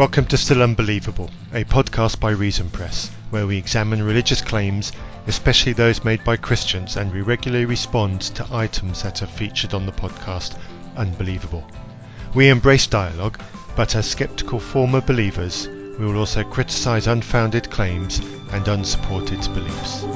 Welcome to Still Unbelievable, a podcast by Reason Press, where we examine religious claims, especially those made by Christians, and we regularly respond to items that are featured on the podcast Unbelievable. We embrace dialogue, but as skeptical former believers, we will also criticize unfounded claims and unsupported beliefs.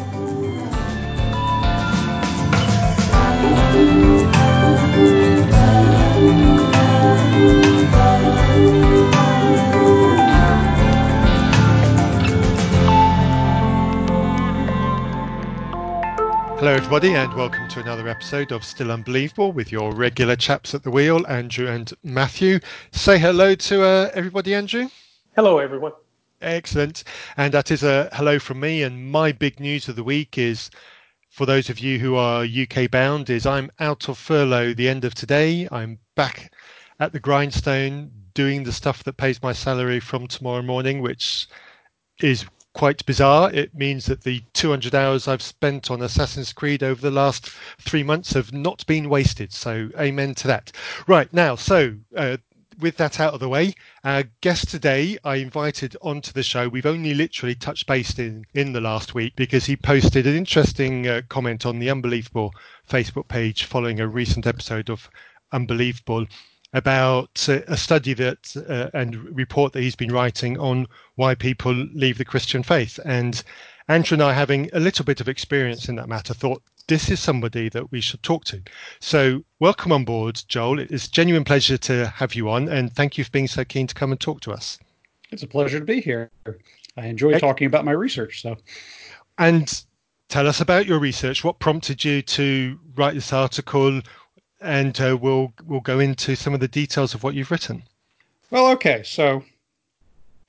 Hello, everybody, and welcome to another episode of Still Unbelievable with your regular chaps at the wheel, Andrew and Matthew. Say hello to uh, everybody, Andrew. Hello, everyone. Excellent. And that is a hello from me. And my big news of the week is for those of you who are UK bound, is I'm out of furlough the end of today. I'm back at the grindstone doing the stuff that pays my salary from tomorrow morning, which is quite bizarre. It means that the 200 hours I've spent on Assassin's Creed over the last three months have not been wasted. So, amen to that. Right now, so uh, with that out of the way, our guest today I invited onto the show. We've only literally touched base in, in the last week because he posted an interesting uh, comment on the Unbelievable Facebook page following a recent episode of Unbelievable about uh, a study that uh, and report that he's been writing on why people leave the Christian faith. And Andrew and I, having a little bit of experience in that matter, thought this is somebody that we should talk to. So, welcome on board, Joel. It is a genuine pleasure to have you on, and thank you for being so keen to come and talk to us. It's a pleasure to be here. I enjoy talking about my research. So, and tell us about your research. What prompted you to write this article? And uh, we'll we'll go into some of the details of what you've written. Well, okay, so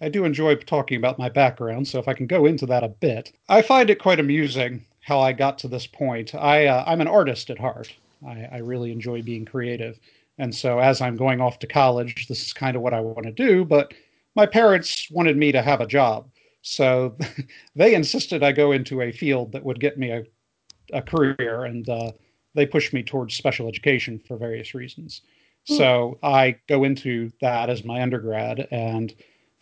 I do enjoy talking about my background, so if I can go into that a bit, I find it quite amusing how I got to this point. I uh, I'm an artist at heart. I, I really enjoy being creative, and so as I'm going off to college, this is kind of what I want to do. But my parents wanted me to have a job, so they insisted I go into a field that would get me a a career, and uh, they pushed me towards special education for various reasons. Hmm. So I go into that as my undergrad, and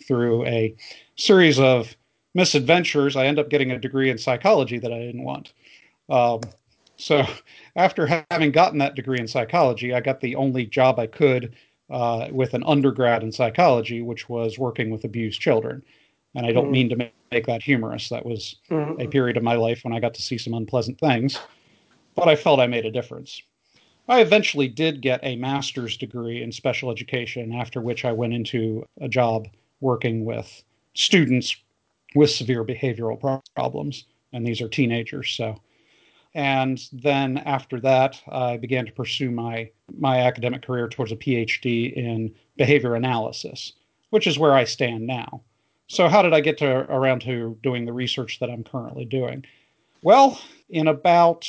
through a series of misadventures, I end up getting a degree in psychology that I didn't want. Um, so after having gotten that degree in psychology, I got the only job I could uh, with an undergrad in psychology, which was working with abused children. And I don't mm mean to make that humorous. That was mm a period of my life when I got to see some unpleasant things but I felt I made a difference. I eventually did get a master's degree in special education, after which I went into a job working with students with severe behavioral problems, and these are teenagers. So, and then after that, I began to pursue my my academic career towards a PhD in behavior analysis, which is where I stand now. So, how did I get to around to doing the research that I'm currently doing? Well, in about,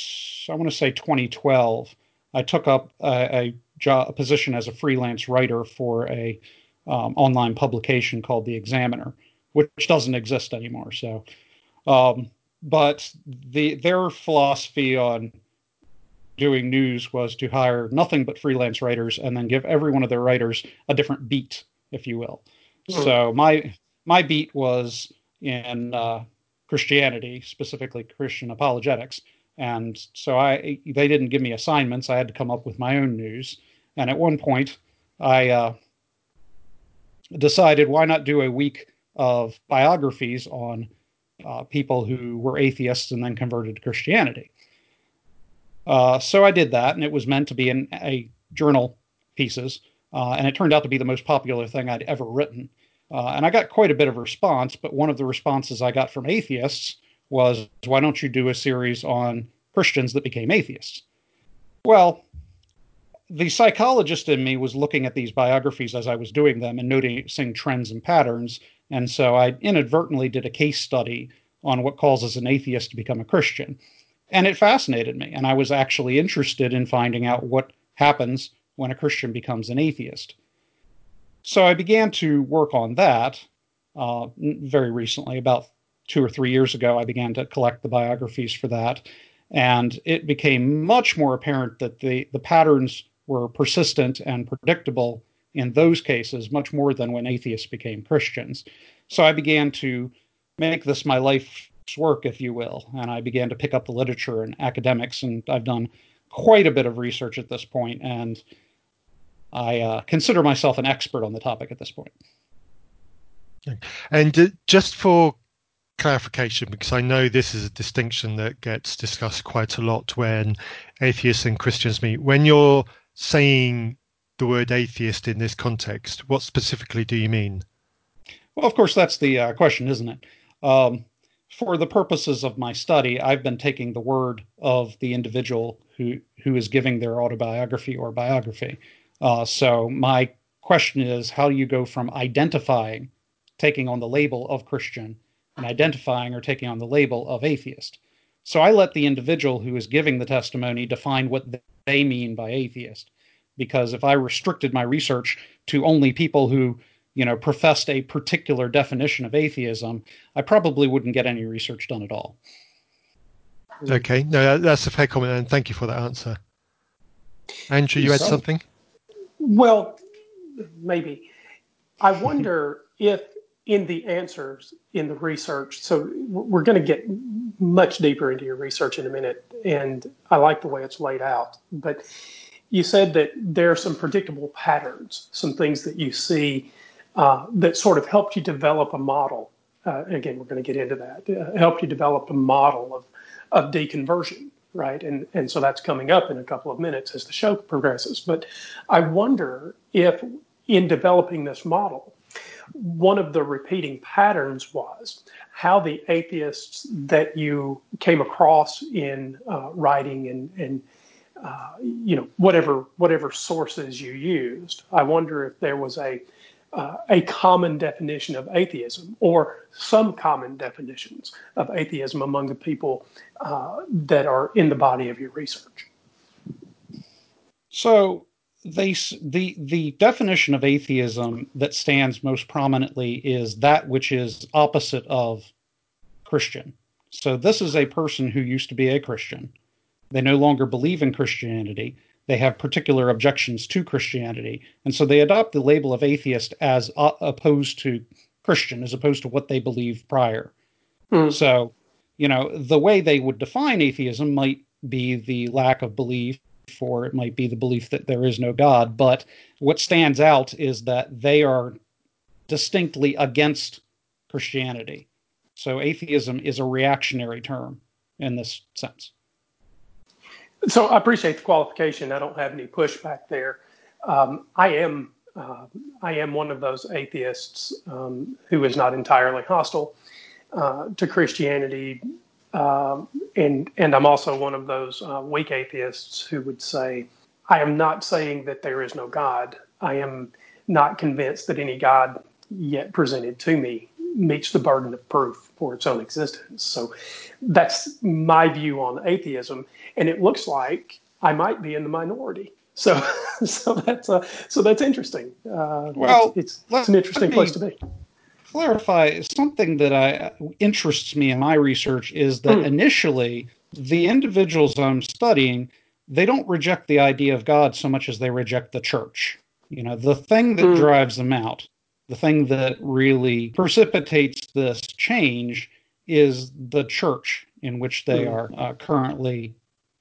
I want to say 2012, I took up a, a, job, a position as a freelance writer for a um, online publication called The Examiner, which doesn't exist anymore. So, um, but the their philosophy on doing news was to hire nothing but freelance writers and then give every one of their writers a different beat, if you will. Mm. So my my beat was in uh, Christianity, specifically Christian apologetics. And so I they didn't give me assignments. I had to come up with my own news. And at one point, I uh, decided why not do a week of biographies on uh, people who were atheists and then converted to Christianity. Uh, so I did that, and it was meant to be in a journal pieces, uh, and it turned out to be the most popular thing I'd ever written. Uh, and I got quite a bit of response, but one of the responses I got from atheists was, why don't you do a series on Christians that became atheists? Well, the psychologist in me was looking at these biographies as I was doing them and noticing trends and patterns. And so I inadvertently did a case study on what causes an atheist to become a Christian. And it fascinated me. And I was actually interested in finding out what happens when a Christian becomes an atheist. So I began to work on that uh, very recently, about two or three years ago. I began to collect the biographies for that, and it became much more apparent that the the patterns were persistent and predictable in those cases much more than when atheists became Christians. So I began to make this my life's work, if you will, and I began to pick up the literature and academics, and I've done quite a bit of research at this point, and I uh, consider myself an expert on the topic at this point. And just for clarification, because I know this is a distinction that gets discussed quite a lot when atheists and Christians meet. When you're saying the word atheist in this context, what specifically do you mean? Well, of course, that's the uh, question, isn't it? Um, for the purposes of my study, I've been taking the word of the individual who who is giving their autobiography or biography. Uh, so my question is, how do you go from identifying, taking on the label of Christian, and identifying or taking on the label of atheist? So I let the individual who is giving the testimony define what they mean by atheist, because if I restricted my research to only people who you know, professed a particular definition of atheism, I probably wouldn't get any research done at all. Okay, no, that's a fair comment, and thank you for that answer. Andrew, you had so, something? Well, maybe. I wonder if in the answers in the research, so we're going to get much deeper into your research in a minute, and I like the way it's laid out. But you said that there are some predictable patterns, some things that you see uh, that sort of helped you develop a model. Uh, again, we're going to get into that. Uh, helped you develop a model of of deconversion, right? And and so that's coming up in a couple of minutes as the show progresses. But I wonder if in developing this model, one of the repeating patterns was how the atheists that you came across in uh, writing and and uh, you know whatever whatever sources you used. I wonder if there was a uh, a common definition of atheism or some common definitions of atheism among the people uh, that are in the body of your research. So, they, the the definition of atheism that stands most prominently is that which is opposite of Christian. So this is a person who used to be a Christian. They no longer believe in Christianity they have particular objections to Christianity. And so they adopt the label of atheist as uh, opposed to Christian, as opposed to what they believed prior. Mm. So, you know, the way they would define atheism might be the lack of belief, or it might be the belief that there is no God. But what stands out is that they are distinctly against Christianity. So atheism is a reactionary term in this sense. So I appreciate the qualification. I don't have any pushback there. Um, I am uh, I am one of those atheists um, who is not entirely hostile uh, to Christianity, uh, and and I'm also one of those uh, weak atheists who would say I am not saying that there is no God. I am not convinced that any God yet presented to me meets the burden of proof for its own existence. So that's my view on atheism, and it looks like I might be in the minority. So, so that's uh, so that's interesting. Uh, well, it's, it's, it's an interesting place to be. Clarify something that I interests me in my research is that mm. initially the individuals I'm studying they don't reject the idea of God so much as they reject the church. You know, the thing that mm. drives them out the thing that really precipitates this change is the church in which they mm. are uh, currently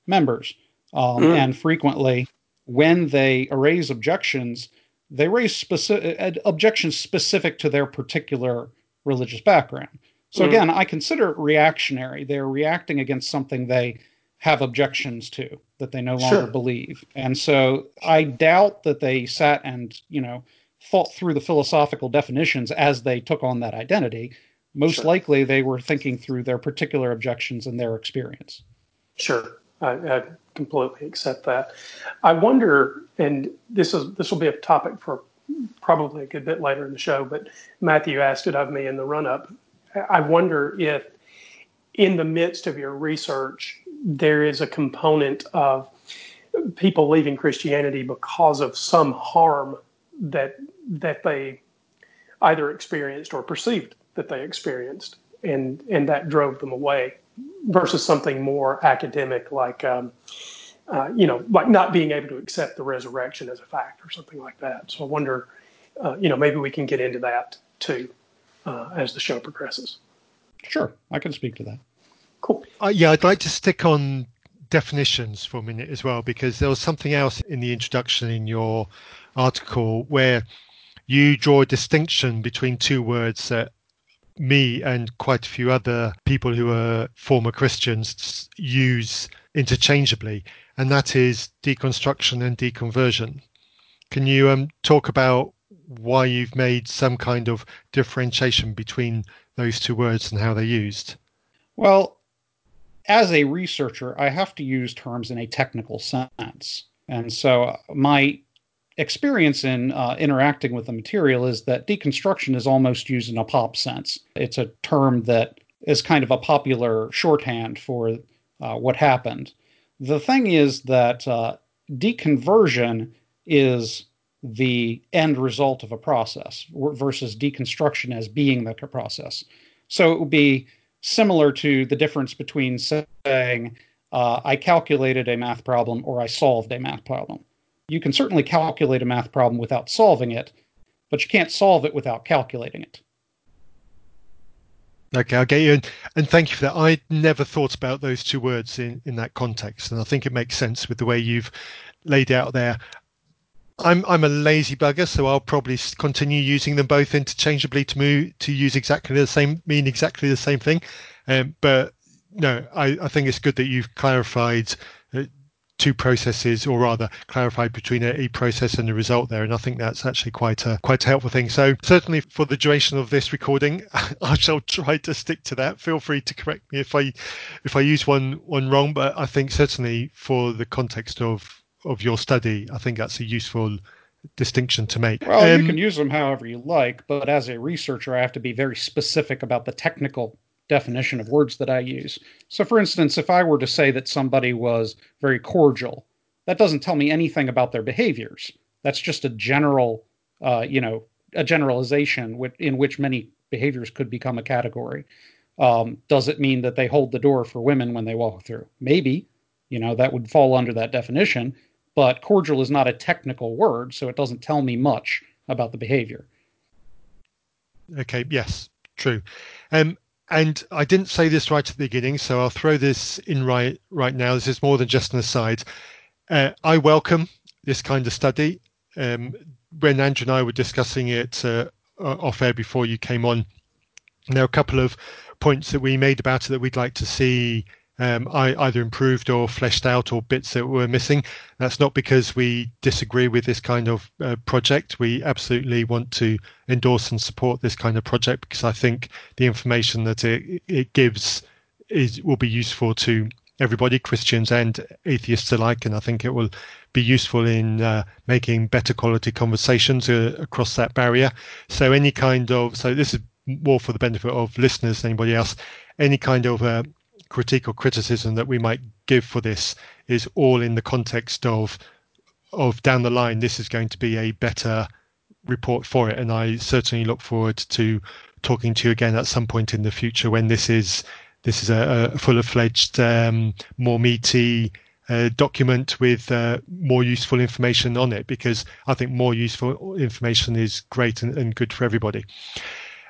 members. Um, mm. And frequently, when they raise objections, they raise specific uh, objections specific to their particular religious background. So mm. again, I consider it reactionary. They're reacting against something they have objections to that they no longer sure. believe. And so I doubt that they sat and, you know, thought through the philosophical definitions as they took on that identity. Most sure. likely, they were thinking through their particular objections and their experience. Sure, I, I completely accept that. I wonder, and this is this will be a topic for probably a good bit later in the show, but Matthew asked it of me in the run up. I wonder if, in the midst of your research, there is a component of people leaving Christianity because of some harm that that they either experienced or perceived that they experienced, and and that drove them away, versus something more academic like um, uh, you know, like not being able to accept the resurrection as a fact or something like that. So I wonder, uh, you know, maybe we can get into that too uh, as the show progresses. Sure, I can speak to that. Cool. Uh, yeah, I'd like to stick on definitions for a minute as well, because there was something else in the introduction in your article where you draw a distinction between two words that me and quite a few other people who are former Christians use interchangeably, and that is deconstruction and deconversion. Can you um, talk about why you've made some kind of differentiation between those two words and how they're used? Well, as a researcher, I have to use terms in a technical sense. And so my experience in uh, interacting with the material is that deconstruction is almost used in a pop sense. It's a term that is kind of a popular shorthand for uh, what happened. The thing is that uh, deconversion is the end result of a process versus deconstruction as being the process. So it would be similar to the difference between saying, uh, I calculated a math problem or I solved a math problem. You can certainly calculate a math problem without solving it, but you can't solve it without calculating it. Okay, I'll get you. And, and thank you for that. I never thought about those two words in, in that context. And I think it makes sense with the way you've laid out there. I'm I'm a lazy bugger, so I'll probably continue using them both interchangeably to move to use exactly the same mean exactly the same thing. Um, but no, I, I think it's good that you've clarified two processes, or rather clarified between a, a, process and a result there. And I think that's actually quite a quite a helpful thing. So certainly for the duration of this recording, I shall try to stick to that. Feel free to correct me if I if I use one one wrong, but I think certainly for the context of of your study, I think that's a useful distinction to make. Well, um, you can use them however you like, but as a researcher, I have to be very specific about the technical definition of words that I use. So, for instance, if I were to say that somebody was very cordial, that doesn't tell me anything about their behaviors. That's just a general, uh, you know, a generalization in which many behaviors could become a category. Um, does it mean that they hold the door for women when they walk through? Maybe. You know, that would fall under that definition but cordial is not a technical word, so it doesn't tell me much about the behavior. Okay, yes, true. Um, and I didn't say this right at the beginning, so I'll throw this in right right now. This is more than just an aside. Uh, I welcome this kind of study. Um, when Andrew and I were discussing it uh, off air before you came on, there are a couple of points that we made about it that we'd like to see um, either improved or fleshed out or bits that were missing. That's not because we disagree with this kind of uh, project. We absolutely want to endorse and support this kind of project because I think the information that it, it gives is will be useful to everybody, Christians and atheists alike, and I think it will be useful in uh, making better quality conversations uh, across that barrier. So any kind of so this is more for the benefit of listeners than anybody else. Any kind of uh, critique or criticism that we might give for this is all in the context of of down the line this is going to be a better report for it and i certainly look forward to talking to you again at some point in the future when this is this is a, a full fledged um, more meaty uh, document with uh, more useful information on it because I think more useful information is great and, and good for everybody.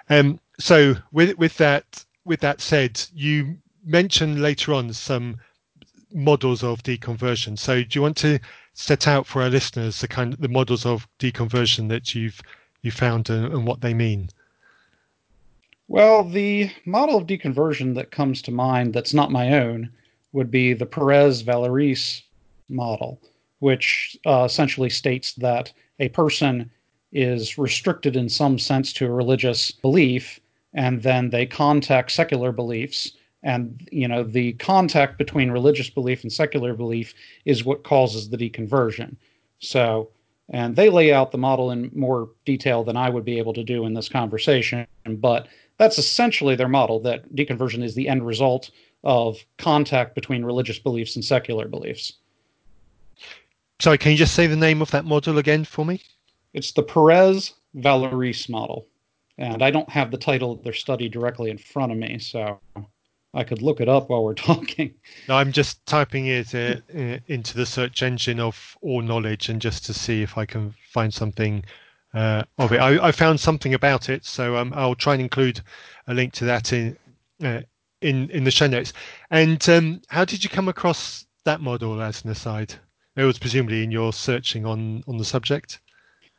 Um, so with with that with that said, you mention later on some models of deconversion. So, do you want to set out for our listeners the kind of the models of deconversion that you've you found and, and what they mean? Well, the model of deconversion that comes to mind that's not my own would be the Perez Vallieres model, which uh, essentially states that a person is restricted in some sense to a religious belief, and then they contact secular beliefs and you know the contact between religious belief and secular belief is what causes the deconversion. So and they lay out the model in more detail than i would be able to do in this conversation but that's essentially their model that deconversion is the end result of contact between religious beliefs and secular beliefs. Sorry can you just say the name of that model again for me? It's the perez vallieres model. And i don't have the title of their study directly in front of me so I could look it up while we're talking. No, I'm just typing it uh, uh, into the search engine of all knowledge and just to see if I can find something uh, of it. I, I, found something about it, so um, I'll try and include a link to that in uh, in in the show notes. And um, how did you come across that model as an aside? It was presumably in your searching on on the subject.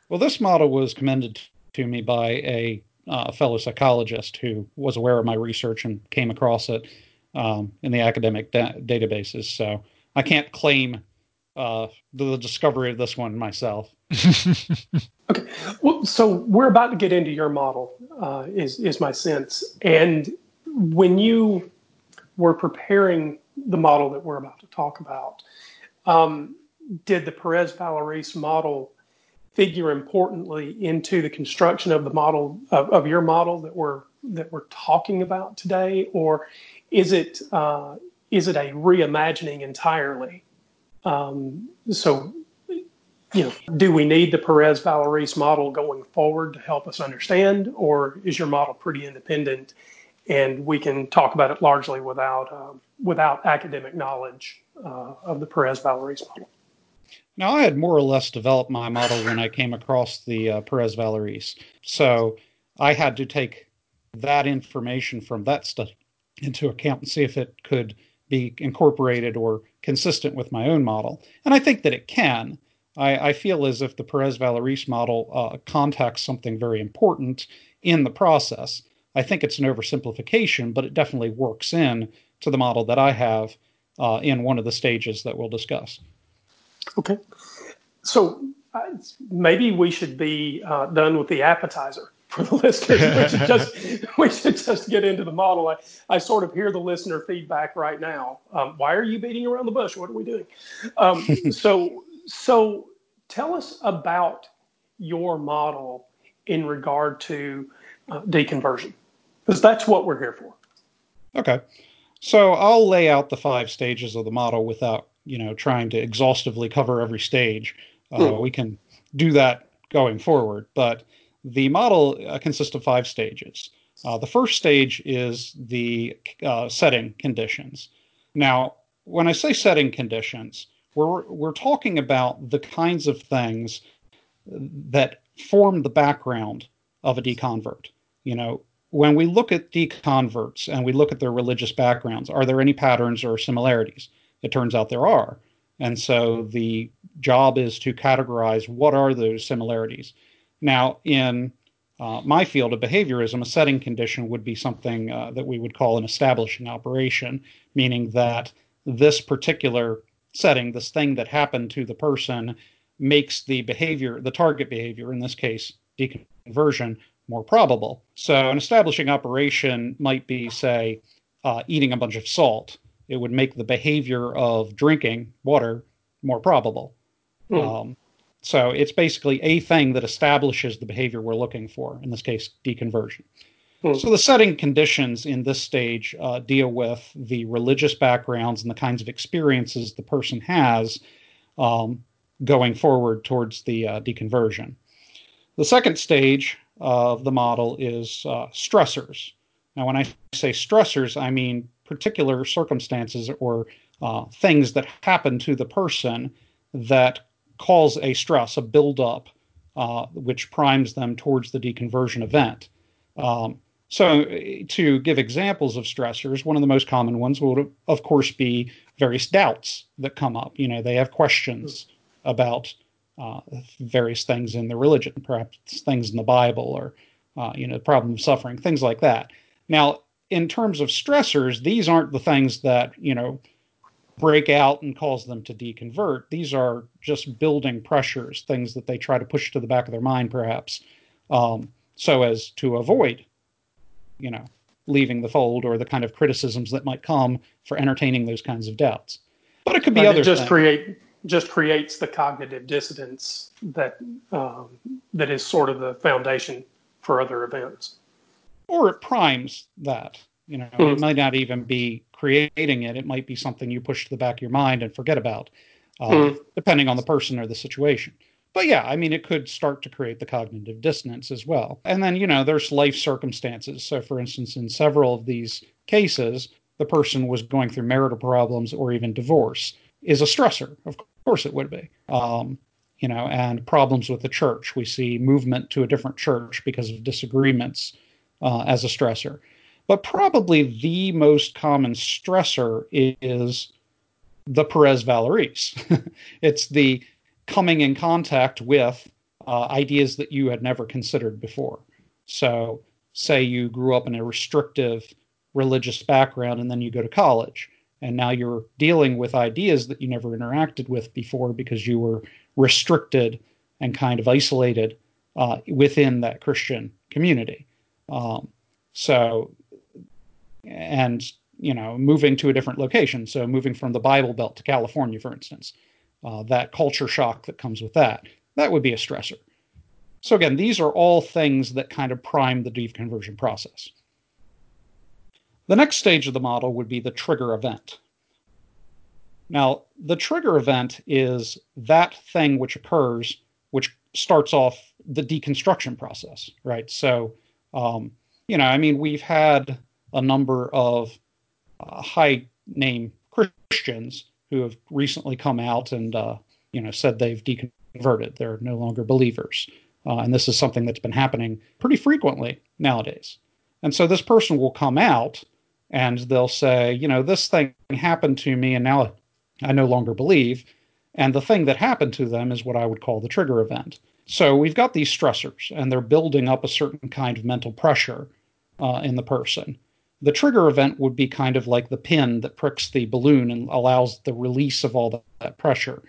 Well, this model was commended to me by a uh, fellow psychologist who was aware of my research and came across it um, in the academic da- databases. So I can't claim uh, the discovery of this one myself. okay, well, so we're about to get into your model, uh, is is my sense. And when you were preparing the model that we're about to talk about, um, did the Perez Vallieres model figure importantly into the construction of the model of, of your model that we're that we're talking about today, or is it uh, is it a reimagining entirely? Um, so, you know, do we need the Perez Vallieres model going forward to help us understand, or is your model pretty independent, and we can talk about it largely without uh, without academic knowledge uh, of the Perez Vallieres model? Now, I had more or less developed my model when I came across the uh, Perez Vallieres. So I had to take that information from that study into account and see if it could be incorporated or consistent with my own model. And I think that it can. I, I feel as if the Perez Vallieres model uh, contacts something very important in the process. I think it's an oversimplification, but it definitely works in to the model that I have uh, in one of the stages that we'll discuss. Okay. So uh, maybe we should be uh, done with the appetizer for the listeners. We should just we should just get into the model. I, I sort of hear the listener feedback right now. Um, why are you beating around the bush? What are we doing? Um, so so tell us about your model in regard to uh, deconversion, because that's what we're here for. Okay. So I'll lay out the five stages of the model without you know trying to exhaustively cover every stage. Uh. We can do that going forward, but the model uh, consists of five stages. Uh, the first stage is the uh, setting conditions. Now, when I say setting conditions, we're we're talking about the kinds of things that form the background of a deconvert. You know, when we look at deconverts and we look at their religious backgrounds, are there any patterns or similarities? It turns out there are. And so the job is to categorize what are those similarities. Now, in uh, my field of behaviorism, a setting condition would be something uh, that we would call an establishing operation, meaning that this particular setting, this thing that happened to the person, makes the behavior, the target behavior, in this case, deconversion, more probable. So, an establishing operation might be, say, uh, eating a bunch of salt it would make the behavior of drinking water more probable. Hmm. Um, so it's basically a thing that establishes the behavior we're looking for, in this case, deconversion. Hmm. So the setting conditions in this stage uh, deal with the religious backgrounds and the kinds of experiences the person has um, going forward towards the uh, deconversion. The second stage of the model is uh, stressors. Now, when I say stressors, I mean particular circumstances or uh, things that happen to the person that cause a stress, a buildup, uh, which primes them towards the deconversion event. Um, so, to give examples of stressors, one of the most common ones would, of course, be various doubts that come up. You know, they have questions about uh, various things in the religion, perhaps things in the Bible, or uh, you know, the problem of suffering, things like that. Now, in terms of stressors, these aren't the things that, you know, break out and cause them to deconvert. These are just building pressures, things that they try to push to the back of their mind, perhaps, um, so as to avoid, you know, leaving the fold or the kind of criticisms that might come for entertaining those kinds of doubts. But it could be but other. Just things. create just creates the cognitive dissonance that um, that is sort of the foundation for other events or it primes that. You know, mm. it might not even be creating it. It might be something you push to the back of your mind and forget about, uh, mm. depending on the person or the situation. But yeah, I mean, it could start to create the cognitive dissonance as well. And then, you know, there's life circumstances. So, for instance, in several of these cases, the person was going through marital problems or even divorce is a stressor. Of course, it would be. Um, you know, and problems with the church. We see movement to a different church because of disagreements uh, as a stressor. But probably the most common stressor is the Perez Vallieres. it's the coming in contact with uh, ideas that you had never considered before. So, say you grew up in a restrictive religious background and then you go to college, and now you're dealing with ideas that you never interacted with before because you were restricted and kind of isolated uh, within that Christian community. Um, so, and you know, moving to a different location. So, moving from the Bible Belt to California, for instance, uh, that culture shock that comes with that, that would be a stressor. So, again, these are all things that kind of prime the deconversion process. The next stage of the model would be the trigger event. Now, the trigger event is that thing which occurs, which starts off the deconstruction process, right? So, um, you know, I mean, we've had a number of uh, high name Christians who have recently come out and, uh, you know, said they've deconverted. They're no longer believers. Uh, and this is something that's been happening pretty frequently nowadays. And so this person will come out and they'll say, you know, this thing happened to me and now I no longer believe. And the thing that happened to them is what I would call the trigger event. So we've got these stressors, and they're building up a certain kind of mental pressure uh, in the person. The trigger event would be kind of like the pin that pricks the balloon and allows the release of all that, pressure,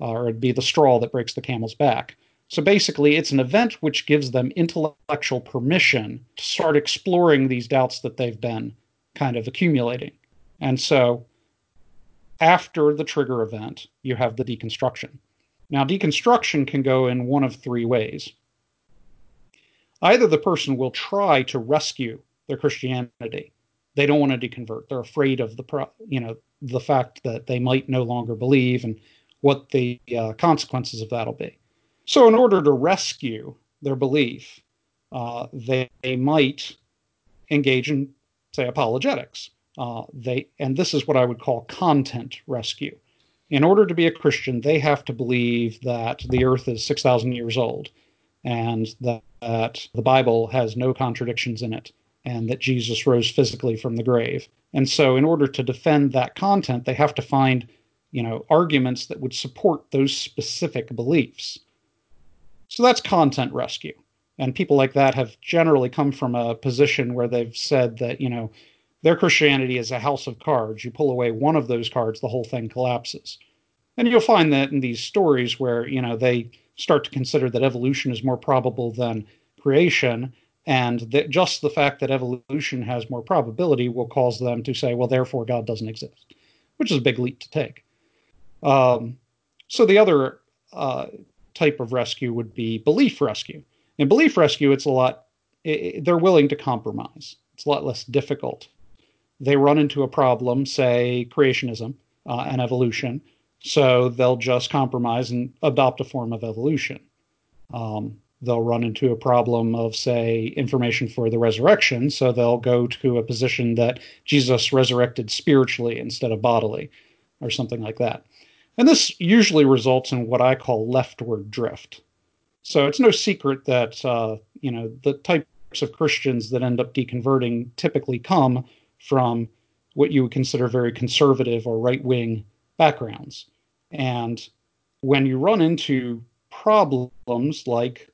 uh, or it'd be the straw that breaks the camel's back. So basically, it's an event which gives them intellectual permission to start exploring these doubts that they've been kind of accumulating. And so after the trigger event, you have the deconstruction. Now, deconstruction can go in one of three ways. Either the person will try to rescue their Christianity. They don't want to deconvert. They're afraid of the you know the fact that they might no longer believe and what the uh, consequences of that'll be. So, in order to rescue their belief, uh, they, they might engage in, say, apologetics. Uh, they and this is what I would call content rescue. In order to be a Christian, they have to believe that the earth is 6,000 years old and that, that the Bible has no contradictions in it and that Jesus rose physically from the grave. And so in order to defend that content, they have to find, you know, arguments that would support those specific beliefs. So that's content rescue. And people like that have generally come from a position where they've said that, you know, their Christianity is a house of cards. You pull away one of those cards, the whole thing collapses. And you'll find that in these stories where, you know, they start to consider that evolution is more probable than creation, and that just the fact that evolution has more probability will cause them to say, well, therefore God doesn't exist, which is a big leap to take. Um, so the other uh, type of rescue would be belief rescue. In belief rescue, it's a lot, it, they're willing to compromise. It's a lot less difficult they run into a problem, say creationism uh, and evolution, so they'll just compromise and adopt a form of evolution. Um, they'll run into a problem of, say, information for the resurrection, so they'll go to a position that Jesus resurrected spiritually instead of bodily, or something like that. And this usually results in what I call leftward drift. So it's no secret that uh, you know the types of Christians that end up deconverting typically come from what you would consider very conservative or right wing backgrounds. And when you run into problems like,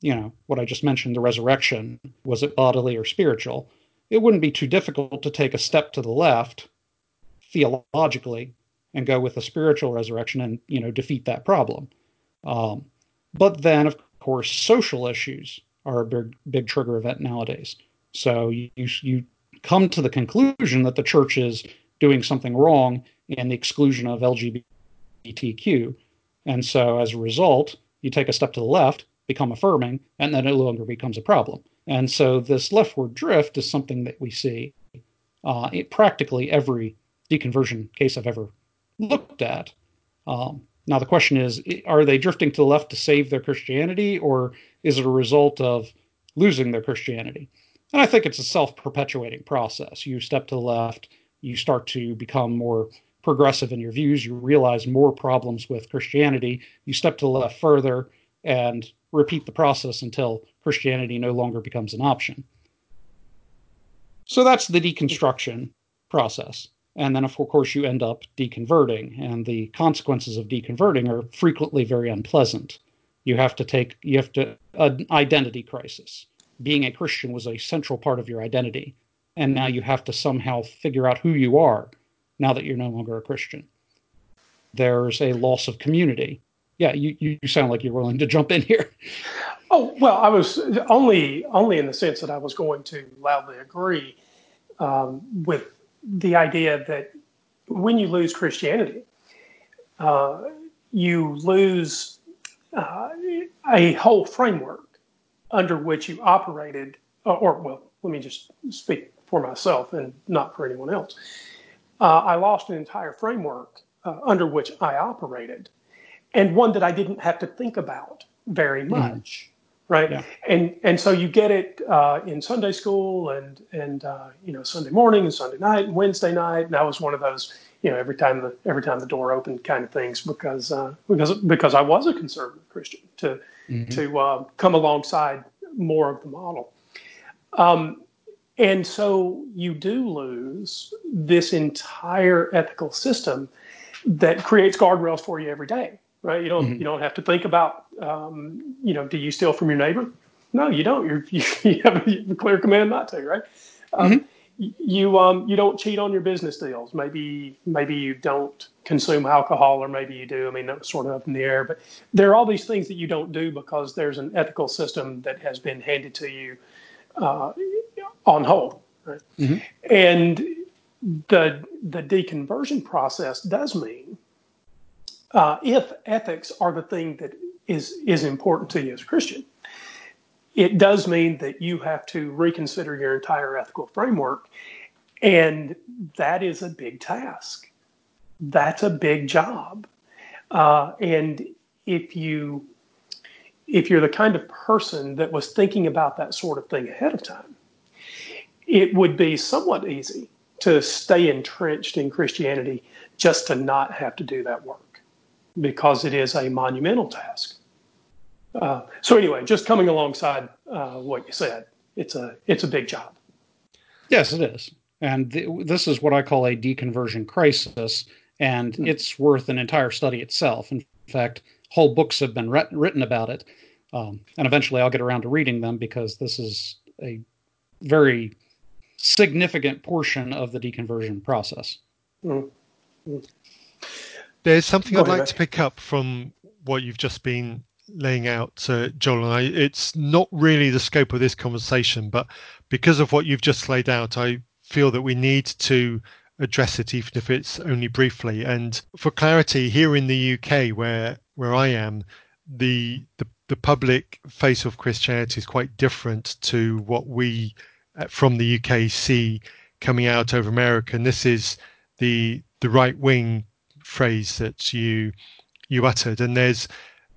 you know, what I just mentioned, the resurrection, was it bodily or spiritual? It wouldn't be too difficult to take a step to the left theologically and go with a spiritual resurrection and, you know, defeat that problem. Um, but then, of course, social issues are a big, big trigger event nowadays. So you, you come to the conclusion that the church is doing something wrong in the exclusion of LGBTQ. And so as a result, you take a step to the left, become affirming, and then it no longer becomes a problem. And so this leftward drift is something that we see uh, in practically every deconversion case I've ever looked at. Um, now, the question is are they drifting to the left to save their Christianity, or is it a result of losing their Christianity? And I think it's a self perpetuating process. You step to the left, you start to become more progressive in your views. You realize more problems with Christianity. You step to the left further and repeat the process until Christianity no longer becomes an option. So that's the deconstruction process. And then, of course, you end up deconverting, and the consequences of deconverting are frequently very unpleasant. You have to take, you have to, an identity crisis. Being a Christian was a central part of your identity, and now you have to somehow figure out who you are now that you're no longer a Christian. There's a loss of community. Yeah, you, you sound like you're willing to jump in here. Oh well, I was only only in the sense that I was going to loudly agree um, with the idea that when you lose Christianity, uh, you lose uh, a whole framework under which you operated, or, or, well, let me just speak for myself and not for anyone else. Uh, I lost an entire framework uh, under which I operated, and one that I didn't have to think about very mm-hmm. much. Mm right? Yeah. And and so you get it uh, in Sunday school and and uh, you know Sunday morning and Sunday night and Wednesday night. And that was one of those you know every time the every time the door opened kind of things because uh, because because I was a conservative Christian to mm-hmm. to uh, come alongside more of the model. Um, and so you do lose this entire ethical system that creates guardrails for you every day right? You don't mm-hmm. you don't have to think about um, you know do you steal from your neighbor? No, you don't. You're, you, you have a clear command not to, right? Um, mm-hmm. You um, you don't cheat on your business deals. Maybe maybe you don't consume alcohol, or maybe you do. I mean, that's sort of up in the air. But there are all these things that you don't do because there's an ethical system that has been handed to you uh, on hold, right? Mm-hmm. And the the deconversion process does mean uh, if ethics are the thing that is is important to you as a Christian, it does mean that you have to reconsider your entire ethical framework, and that is a big task. That's a big job, uh, and if you if you're the kind of person that was thinking about that sort of thing ahead of time, it would be somewhat easy to stay entrenched in Christianity just to not have to do that work because it is a monumental task. Uh, so anyway, just coming alongside uh, what you said, it's a it's a big job. Yes, it is, and th- this is what I call a deconversion crisis, and mm. it's worth an entire study itself. In fact, whole books have been re- written about it, um, and eventually I'll get around to reading them because this is a very significant portion of the deconversion process. Mm. Mm. There's something Go I'd ahead, like to pick up from what you've just been laying out, uh, Joel. And I, it's not really the scope of this conversation, but because of what you've just laid out, I feel that we need to address it, even if it's only briefly. And for clarity, here in the UK, where where I am, the the, the public face of Christianity is quite different to what we uh, from the UK see coming out over America. And this is the the right wing phrase that you you uttered. And there's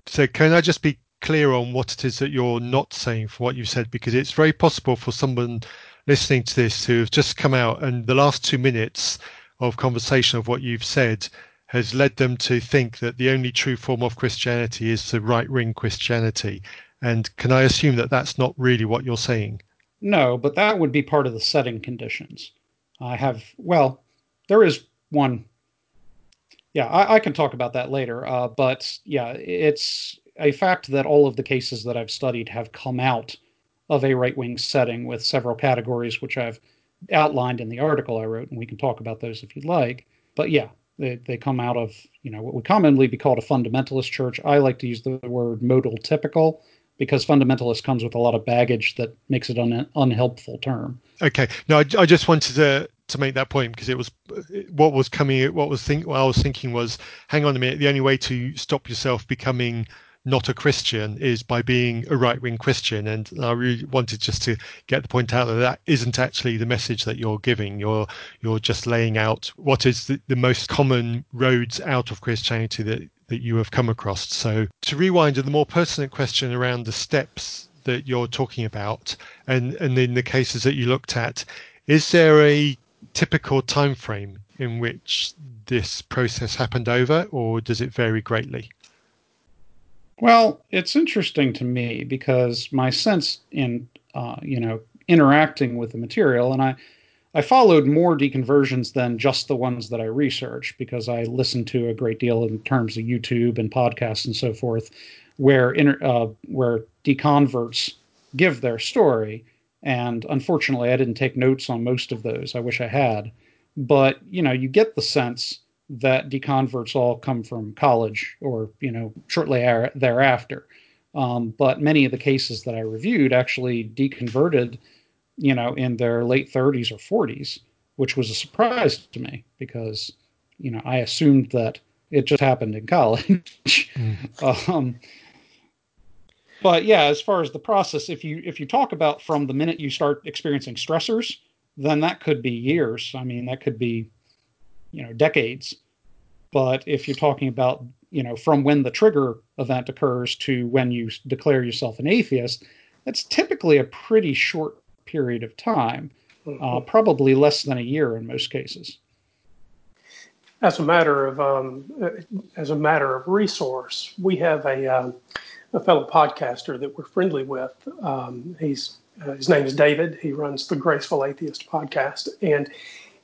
so can I just be clear on what it is that you're not saying for what you said because it's very possible for someone listening to this who has just come out and the last two minutes of conversation of what you've said has led them to think that the only true form of Christianity is the right wing Christianity. And can I assume that that's not really what you're saying? No, but that would be part of the setting conditions. I have, well, there is one yeah, I, I, can talk about that later. Uh, but yeah, it's a fact that all of the cases that I've studied have come out of a right wing setting with several categories, which I've outlined in the article I wrote, and we can talk about those if you'd like. But yeah, they, they come out of you know what would commonly be called a fundamentalist church. I like to use the word modal typical because fundamentalist comes with a lot of baggage that makes it an unhelpful term. Okay, no, I, I just wanted to to make that point because it was what was coming what was think what I was thinking was hang on a minute the only way to stop yourself becoming not a Christian is by being a right wing Christian. And I really wanted just to get the point out that that isn't actually the message that you're giving. You're you're just laying out what is the, the most common roads out of Christianity that that you have come across. So to rewind to the more pertinent question around the steps that you're talking about and and in the cases that you looked at is there a typical time frame in which this process happened over, or does it vary greatly? Well, it's interesting to me because my sense in uh, you know interacting with the material, and I I followed more deconversions than just the ones that I researched because I listened to a great deal in terms of YouTube and podcasts and so forth, where inter, uh, where deconverts give their story. And unfortunately, I didn't take notes on most of those. I wish I had, but you know, you get the sense that deconverts all come from college or you know shortly thereafter. Um, but many of the cases that I reviewed actually deconverted you know, in their late 30s or 40s, which was a surprise to me because, you know, I assumed that it just happened in college. mm. um, but yeah, as far as the process, if you if you talk about from the minute you start experiencing stressors, then that could be years. I mean, that could be, you know, decades. But if you're talking about, you know, from when the trigger event occurs to when you declare yourself an atheist, that's typically a pretty short period of time, uh, probably less than a year in most cases. As a matter of um, as a matter of resource, we have a um, a fellow podcaster that we're friendly with. Um, he's uh, his name is David. He runs the Graceful Atheist podcast, and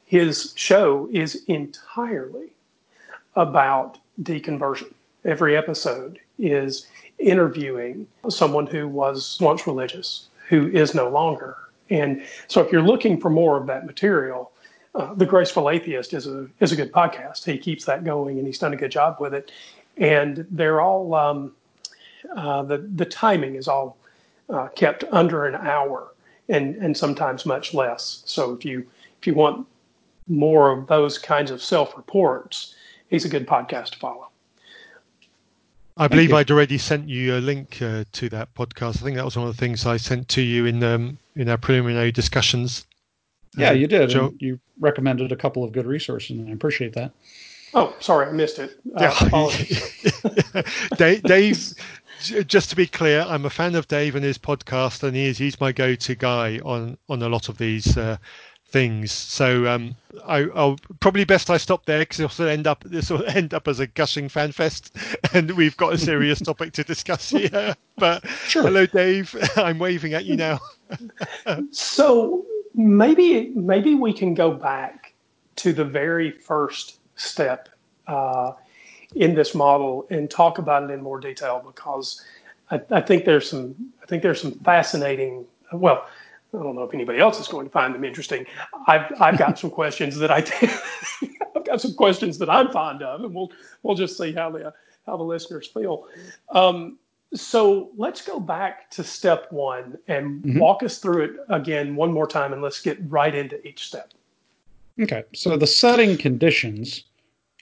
his show is entirely about deconversion. Every episode is interviewing someone who was once religious, who is no longer, and so if you're looking for more of that material, uh, the Graceful Atheist is a is a good podcast. He keeps that going, and he's done a good job with it. And they're all um, uh, the the timing is all uh, kept under an hour, and and sometimes much less. So if you if you want more of those kinds of self reports, he's a good podcast to follow. I believe I'd already sent you a link uh, to that podcast. I think that was one of the things I sent to you in um, in our preliminary discussions. Yeah, uh, you did. Joe, you recommended a couple of good resources, and I appreciate that. Oh, sorry, I missed it. Uh, yeah. Dave, Dave, just to be clear, I'm a fan of Dave and his podcast, and he is he's my go-to guy on on a lot of these uh, things. So um, I, will probably best I stop there because this will end up this will end up as a gushing fan fest, and we've got a serious topic to discuss here. But sure. hello, Dave. I'm waving at you now. so maybe maybe we can go back to the very first step uh, in this model and talk about it in more detail because I, I think there's some I think there's some fascinating well I don't know if anybody else is going to find them interesting. I've I've got some questions that I I've got some questions that I'm fond of, and we'll we'll just see how the how the listeners feel. Um, so let's go back to step one and mm-hmm. walk us through it again one more time, and let's get right into each step. Okay, so the setting conditions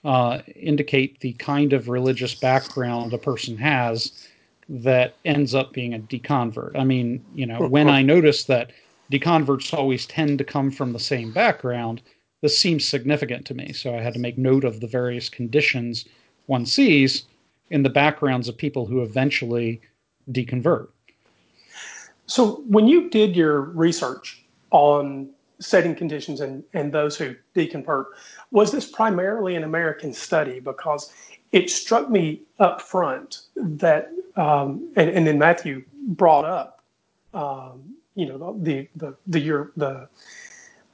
uh, indicate the kind of religious background a person has that ends up being a deconvert. I mean, you know, when I notice that deconverts always tend to come from the same background, this seems significant to me. So I had to make note of the various conditions one sees in the backgrounds of people who eventually deconvert. So when you did your research on setting conditions and, and those who deconvert, was this primarily an American study? Because it struck me up front that, um, and, and then Matthew brought up, um, you know, the the the the, the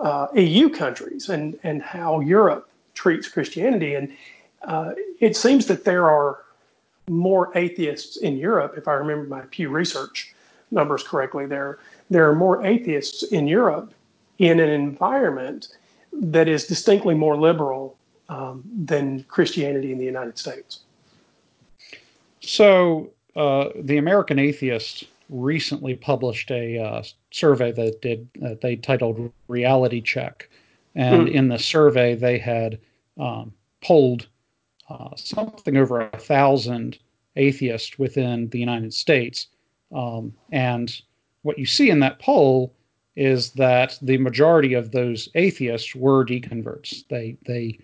uh, EU countries and and how Europe treats Christianity, and uh, it seems that there are more atheists in Europe, if I remember my Pew Research numbers correctly. There there are more atheists in Europe in an environment that is distinctly more liberal um, than Christianity in the United States. So, uh, the American Atheist recently published a uh, survey that did uh, they titled Reality Check, and mm. in the survey they had um, polled uh, something over a thousand atheists within the United States, um, and what you see in that poll is that the majority of those atheists were deconverts. They they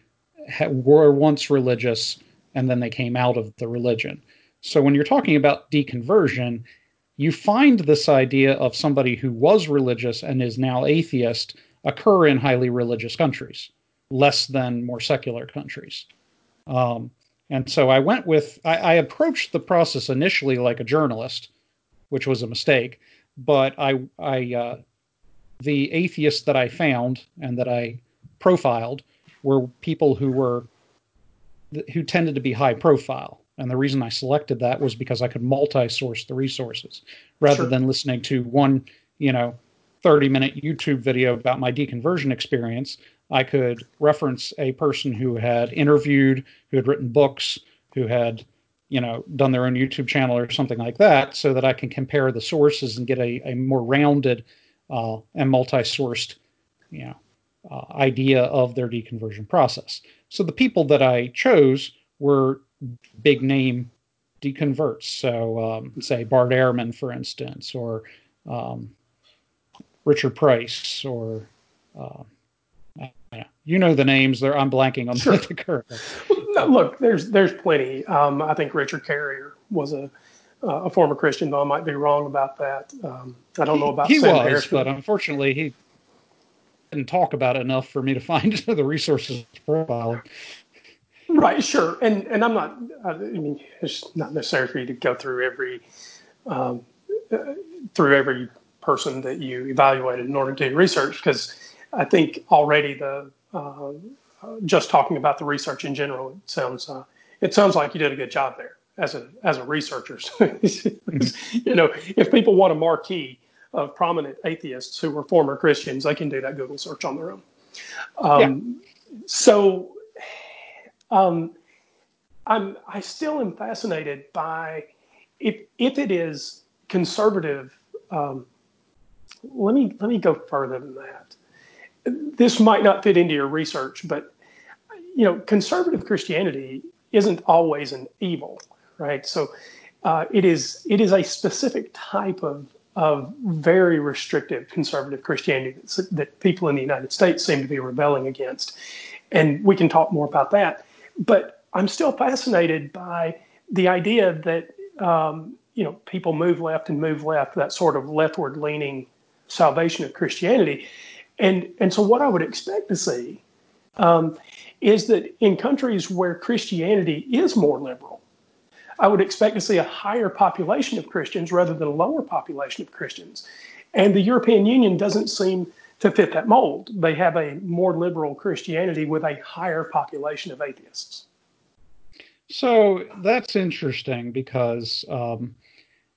were once religious and then they came out of the religion. So when you're talking about deconversion, you find this idea of somebody who was religious and is now atheist occur in highly religious countries, less than more secular countries. Um, and so I went with, I, I, approached the process initially like a journalist, which was a mistake. But I, I, uh, the atheists that I found and that I profiled were people who were, who tended to be high profile. And the reason I selected that was because I could multi-source the resources rather sure. than listening to one, you know, 30 minute YouTube video about my deconversion experience. I could reference a person who had interviewed, who had written books, who had, you know, done their own YouTube channel or something like that, so that I can compare the sources and get a, a more rounded uh, and multi-sourced, you know, uh, idea of their deconversion process. So the people that I chose were big name deconverts. So, um, say Bart Ehrman, for instance, or um, Richard Price, or uh, you know the names. There, I'm blanking on sure. the current. no, look, there's there's plenty. Um, I think Richard Carrier was a uh, a former Christian, though I might be wrong about that. Um, I don't know about he Sam was, Harris, but unfortunately he didn't talk about it enough for me to find the resources profile. Right, sure, and and I'm not. I mean, it's not necessary for you to go through every um, uh, through every person that you evaluated in order to do research because I think already the uh, just talking about the research in general it sounds uh, it sounds like you did a good job there as a as a researcher. you know, if people want a marquee of prominent atheists who were former Christians, they can do that Google search on their own. Um, yeah. So um, I'm I still am fascinated by if if it is conservative. Um, let me let me go further than that. This might not fit into your research, but you know, conservative Christianity isn't always an evil, right? So uh, it is it is a specific type of of very restrictive conservative Christianity that, that people in the United States seem to be rebelling against, and we can talk more about that. But I'm still fascinated by the idea that um, you know people move left and move left, that sort of leftward leaning salvation of Christianity, and and so what I would expect to see um, is that in countries where Christianity is more liberal, I would expect to see a higher population of Christians rather than a lower population of Christians, and the European Union doesn't seem to fit that mold. They have a more liberal Christianity with a higher population of atheists. So that's interesting because, um,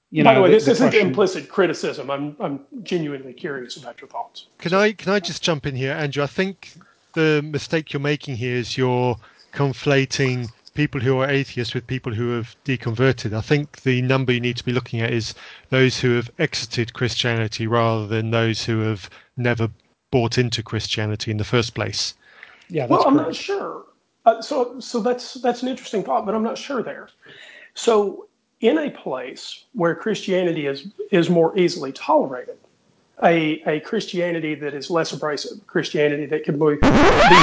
you By know, the way, this the isn't question... implicit criticism. I'm I'm genuinely curious about your thoughts. Can I can I just jump in here, Andrew? I think the mistake you're making here is you're conflating people who are atheists with people who have deconverted. I think the number you need to be looking at is those who have exited Christianity rather than those who have never bought into Christianity in the first place. Yeah, well, I'm not sure. Uh, so, so that's that's an interesting thought, but I'm not sure there. So, in a place where Christianity is is more easily tolerated, a, a Christianity that is less abrasive, Christianity that can be,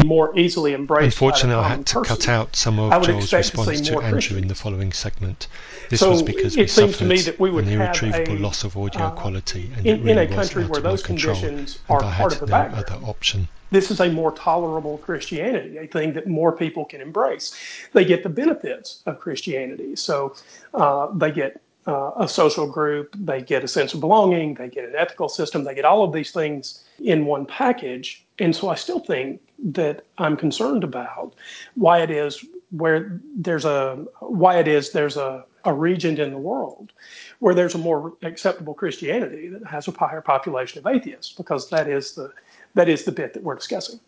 more easily embraced. Unfortunately, I had to person. cut out some of Joel's response to, to Andrew in the following segment. This so was because we suffered an irretrievable a, loss of audio uh, quality, and in, really in a country where those conditions are part of the no background. other option. This is a more tolerable Christianity, a thing that more people can embrace. They get the benefits of Christianity, so uh, they get uh, a social group, they get a sense of belonging, they get an ethical system, they get all of these things in one package. And so I still think that I'm concerned about why it is where there's a why it is there's a, a region in the world where there's a more acceptable Christianity that has a higher population of atheists, because that is the that is the bit that we're discussing.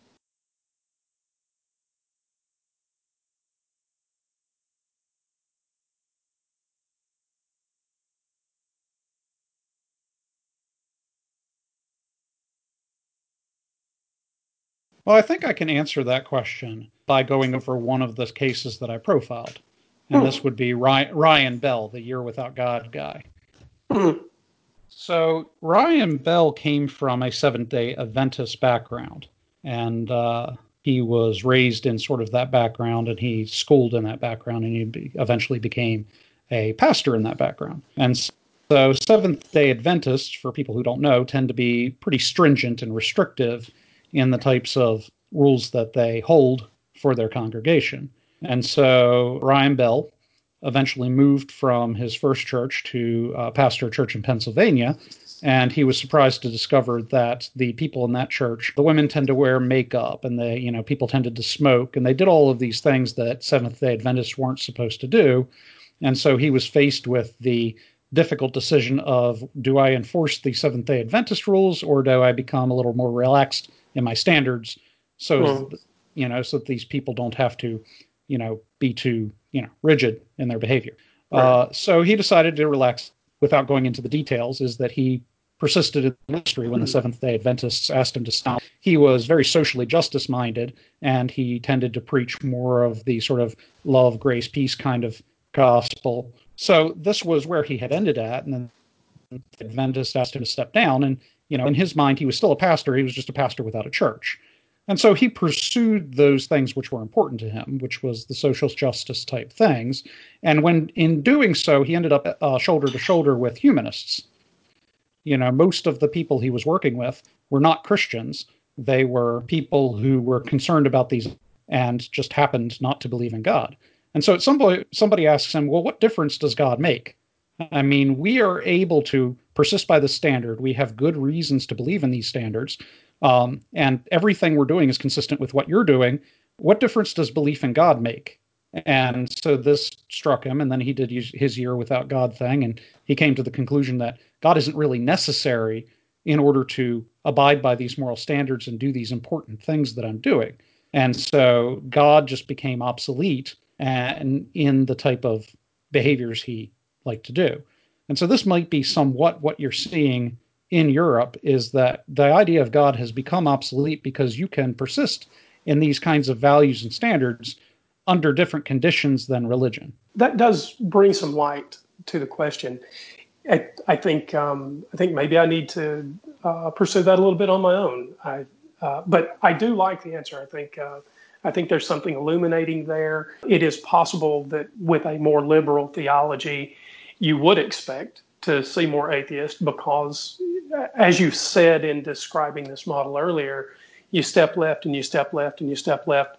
Well, I think I can answer that question by going over one of the cases that I profiled. And hmm. this would be Ryan, Bell, the Year Without God guy. Hmm. so, Ryan Bell came from a Seventh day Adventist background. And uh, he was raised in sort of that background and he schooled in that background and he be, eventually became a pastor in that background. And so, Seventh day Adventists, for people who don't know, tend to be pretty stringent and restrictive in the types of rules that they hold for their congregation. And so Ryan Bell eventually moved from his first church to uh, pastor a church in Pennsylvania. And he was surprised to discover that the people in that church, the women tend to wear makeup and they, you know, people tended to smoke and they did all of these things that Seventh day Adventists weren't supposed to do. And so he was faced with the difficult decision of do I enforce the Seventh day Adventist rules or do I become a little more relaxed in my standards so, well, you know, so that these people don't have to, you know, be too you know rigid in their behavior. Right. Uh, so he decided to relax without going into the details. Is that he persisted in the ministry when the hmm. Seventh Day Adventists asked him to stop. He was very socially justice minded, and he tended to preach more of the sort of love, grace, peace kind of gospel. So this was where he had ended at, and then the Adventists asked him to step down. And you know, in his mind, he was still a pastor. He was just a pastor without a church. And so he pursued those things which were important to him, which was the social justice type things. And when in doing so, he ended up uh, shoulder to shoulder with humanists. You know, most of the people he was working with were not Christians. They were people who were concerned about these and just happened not to believe in God. And so at some point, somebody asks him, "Well, what difference does God make?" I mean, we are able to persist by the standard. We have good reasons to believe in these standards, um, and everything we're doing is consistent with what you're doing. What difference does belief in God make? And so this struck him, and then he did his year without God thing, and he came to the conclusion that God isn't really necessary in order to abide by these moral standards and do these important things that I'm doing. And so God just became obsolete and in the type of behaviors he liked to do. And so this might be somewhat what you're seeing in Europe is that the idea of God has become obsolete because you can persist in these kinds of values and standards under different conditions than religion. That does bring some light to the question. I, I think um, I think maybe I need to uh, pursue that a little bit on my own. I, uh, but I do like the answer. I think uh, I think there's something illuminating there. It is possible that with a more liberal theology, you would expect to see more atheists because as you said in describing this model earlier, you step left and you step left and you step left.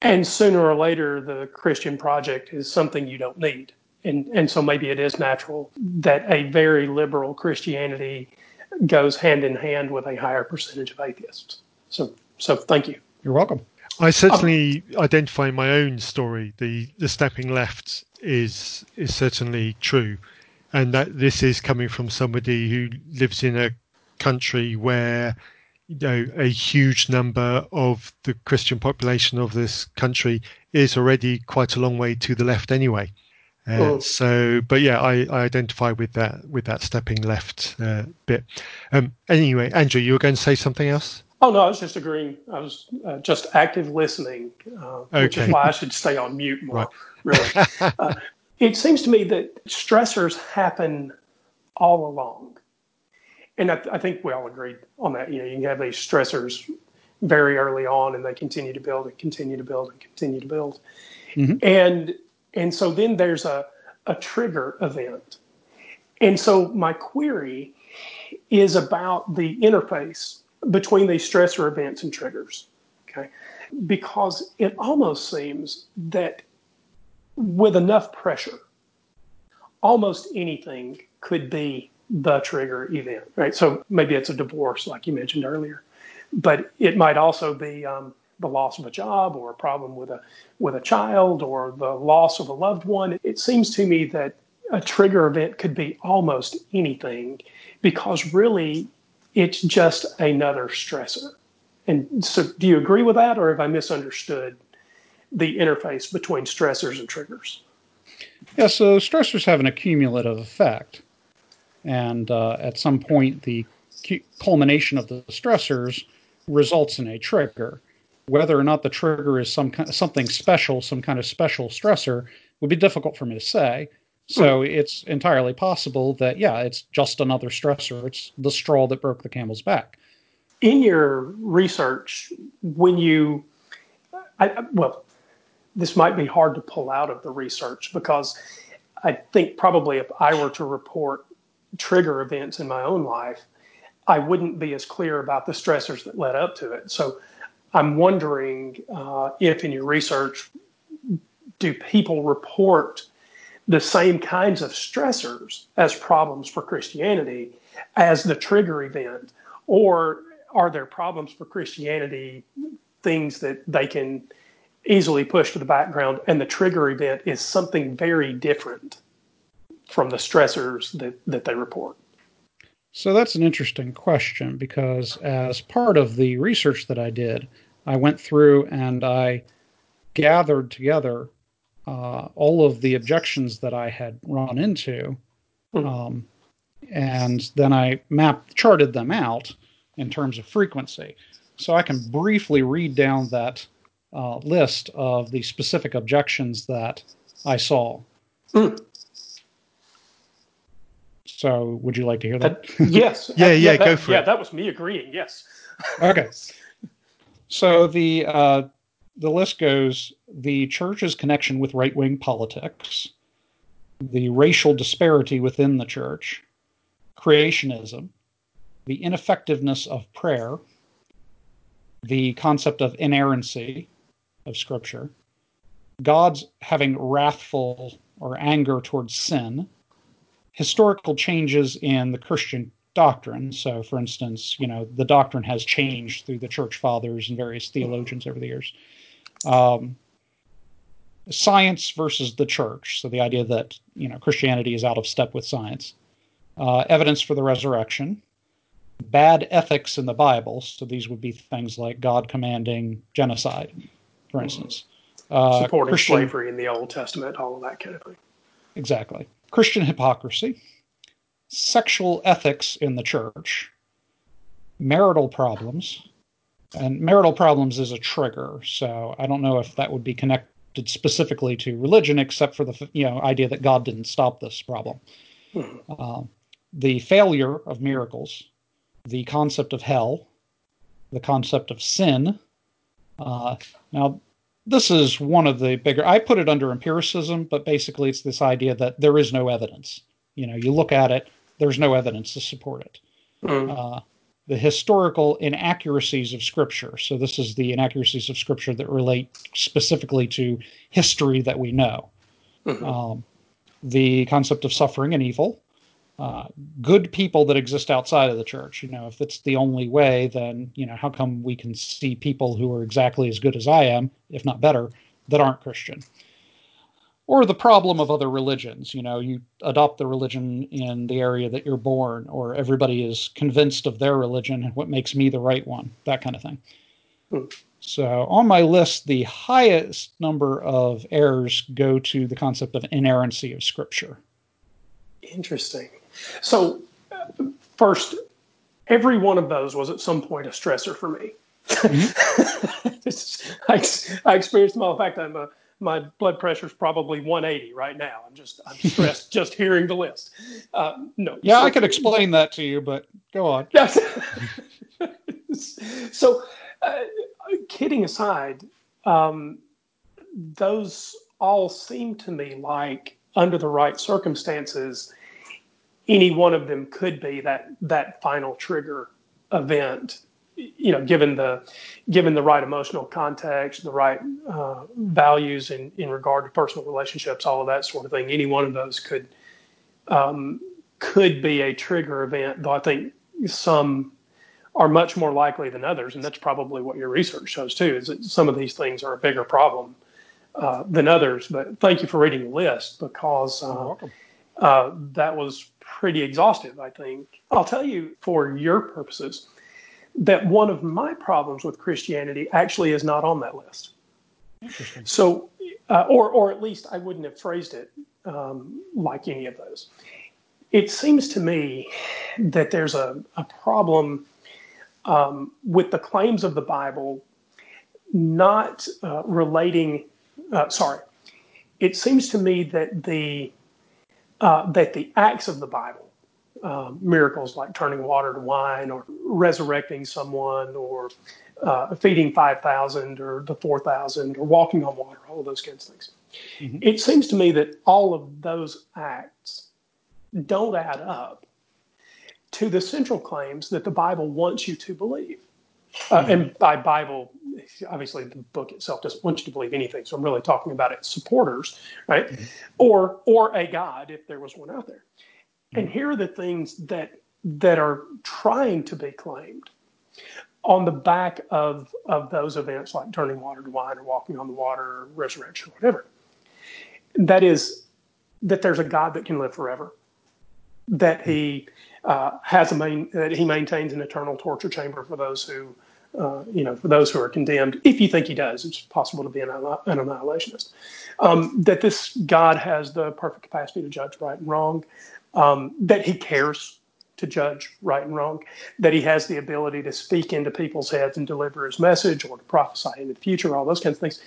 And sooner or later, the Christian project is something you don't need. And, and so maybe it is natural that a very liberal Christianity goes hand in hand with a higher percentage of atheists. So, so thank you. You're welcome. I certainly um, identify in my own story the, the stepping left is is certainly true and that this is coming from somebody who lives in a country where you know a huge number of the Christian population of this country is already quite a long way to the left anyway. Uh, oh. So, but yeah, I, I, identify with that with that stepping left uh, bit. Um, anyway, Andrew, you were going to say something else. Oh no, I was just agreeing. I was uh, just active listening, uh, okay. which is why I should stay on mute more. Right. Really, uh, it seems to me that stressors happen all along. And I, th- I, think we all agreed on that. You know, you can have these stressors very early on and they continue to build and continue to build and continue to build. Mm-hmm. And and so then there's a, a trigger event. And so my query is about the interface between these stressor events and triggers. Okay. Because it almost seems that with enough pressure, almost anything could be the trigger event, right? So maybe it's a divorce, like you mentioned earlier, but it might also be um, the loss of a job or a problem with a with a child or the loss of a loved one. It seems to me that a trigger event could be almost anything because really it's just another stressor. And so, do you agree with that, or have I misunderstood the interface between stressors and triggers. Yeah, so stressors have an accumulative effect. And uh, at some point, the culmination of the stressors results in a trigger. Whether or not the trigger is some kind, something special, some kind of special stressor, would be difficult for me to say. So it's entirely possible that, yeah, it's just another stressor. It's the straw that broke the camel's back. In your research, when you, I, well, this might be hard to pull out of the research because I think probably if I were to report trigger events in my own life, I wouldn't be as clear about the stressors that led up to it. So I'm wondering uh, if in your research, do people report the same kinds of stressors as problems for Christianity as the trigger event? Or are there problems for Christianity, things that they can easily push to the background, and the trigger event is something very different from the stressors that, that they report? So that's an interesting question because as part of the research that I did, I went through and I gathered together uh, all of the objections that I had run into, hmm. um, and then I mapped charted them out in terms of frequency. So I can briefly read down that uh, list of the specific objections that I saw. Mm. So, would you like to hear that? that yes. yeah, yeah, yeah, that, go for yeah, it. Yeah, that was me agreeing. Yes. okay. So the uh, the list goes: the church's connection with right wing politics, the racial disparity within the church, creationism, the ineffectiveness of prayer, the concept of inerrancy of Scripture, God's having wrathful or anger towards sin, historical changes in the Christian doctrine. So, for instance, you know, the doctrine has changed through the church fathers and various theologians over the years. Um, science versus the church. So, the idea that, you know, Christianity is out of step with science. Uh, evidence for the resurrection. Bad ethics in the Bible. So, these would be things like God commanding genocide, for instance. Uh, Supporting Christian, slavery in the Old Testament, all of that kind of thing. Exactly. Christian hypocrisy sexual ethics in the church, marital problems, and marital problems is a trigger. So I don't know if that would be connected specifically to religion, except for the you know idea that God didn't stop this problem. Hmm. Uh, the failure of miracles, the concept of hell, the concept of sin. Uh, now, this is one of the bigger. I put it under empiricism, but basically, it's this idea that there is no evidence. You know, you look at it, there's no evidence to support it. Mm. Uh, the historical inaccuracies of Scripture. So, this is the inaccuracies of Scripture that relate specifically to history that we know. Mm-hmm. Um, the concept of suffering and evil. Uh, good people that exist outside of the church. You know, if it's the only way, then, you know, how come we can see people who are exactly as good as I am, if not better, that aren't Christian? Or the problem of other religions. You know, you adopt the religion in the area that you're born, or everybody is convinced of their religion and what makes me the right one, that kind of thing. Hmm. So, on my list, the highest number of errors go to the concept of inerrancy of Scripture. Interesting. So, uh, first, every one of those was at some point a stressor for me. Mm-hmm. I, I experienced them all. In fact, I'm a my blood pressure is probably 180 right now. I'm just I'm stressed just hearing the list. Uh, no. Yeah, so, I could explain that to you, but go on. Yes. so, uh, kidding aside, um, those all seem to me like under the right circumstances, any one of them could be that that final trigger event you know, given the given the right emotional context, the right uh, values in in regard to personal relationships, all of that sort of thing, any one of those could um, could be a trigger event. Though I think some are much more likely than others, and that's probably what your research shows too. Is that some of these things are a bigger problem uh, than others. But thank you for reading the list because uh, uh, that was pretty exhaustive. I think I'll tell you for your purposes that one of my problems with Christianity actually is not on that list. So, uh, or or at least I wouldn't have phrased it um, like any of those. It seems to me that there's a, a problem um, with the claims of the Bible not uh, relating. Uh, sorry, it seems to me that the uh, that the acts of the Bible um, miracles like turning water to wine or resurrecting someone or uh, feeding 5,000 or the 4,000 or walking on water, all of those kinds of things. Mm-hmm. It seems to me that all of those acts don't add up to the central claims that the Bible wants you to believe. Uh, and by Bible, obviously the book itself doesn't want you to believe anything. So I'm really talking about its supporters, right? Mm-hmm. Or or a God if there was one out there. And here are the things that that are trying to be claimed on the back of of those events like turning water to wine or walking on the water or resurrection or whatever. That is that there's a God that can live forever. That he uh, has a main that he maintains an eternal torture chamber for those who uh, you know, for those who are condemned, if you think he does, it's possible to be an, an annihilationist. Um, that this God has the perfect capacity to judge right and wrong, um, that he cares to judge right and wrong, that he has the ability to speak into people's heads and deliver his message or to prophesy into the future, all those kinds of things.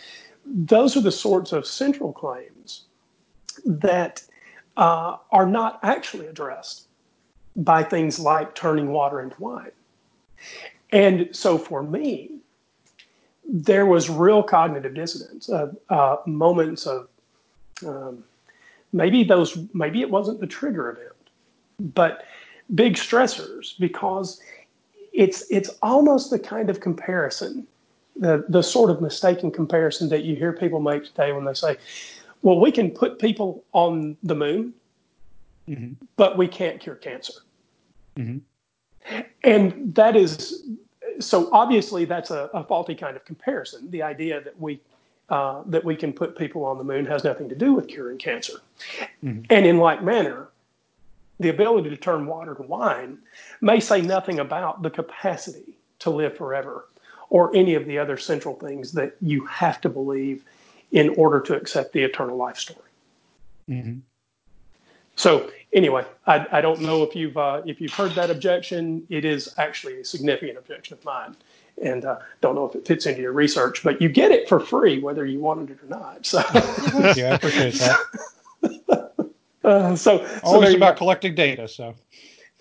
Those are the sorts of central claims that uh, are not actually addressed by things like turning water into wine. And so for me, there was real cognitive dissonance, uh, uh, moments of um, maybe those, maybe it wasn't the trigger event, but big stressors because it's it's almost the kind of comparison, the the sort of mistaken comparison that you hear people make today when they say, "Well, we can put people on the moon, mm-hmm. but we can't cure cancer." Mm-hmm. And that is so obviously that's a, a, faulty kind of comparison. The idea that we uh, that we can put people on the moon has nothing to do with curing cancer. Mm-hmm. And in like manner, the ability to turn water to wine may say nothing about the capacity to live forever or any of the other central things that you have to believe in order to accept the eternal life story. Mm-hmm. So anyway, I, I don't know if you've uh, if you've heard that objection. It is actually a significant objection of mine, and uh, don't know if it fits into your research, but you get it for free whether you wanted it or not. So yeah, I appreciate that. uh, so always so about collecting data. So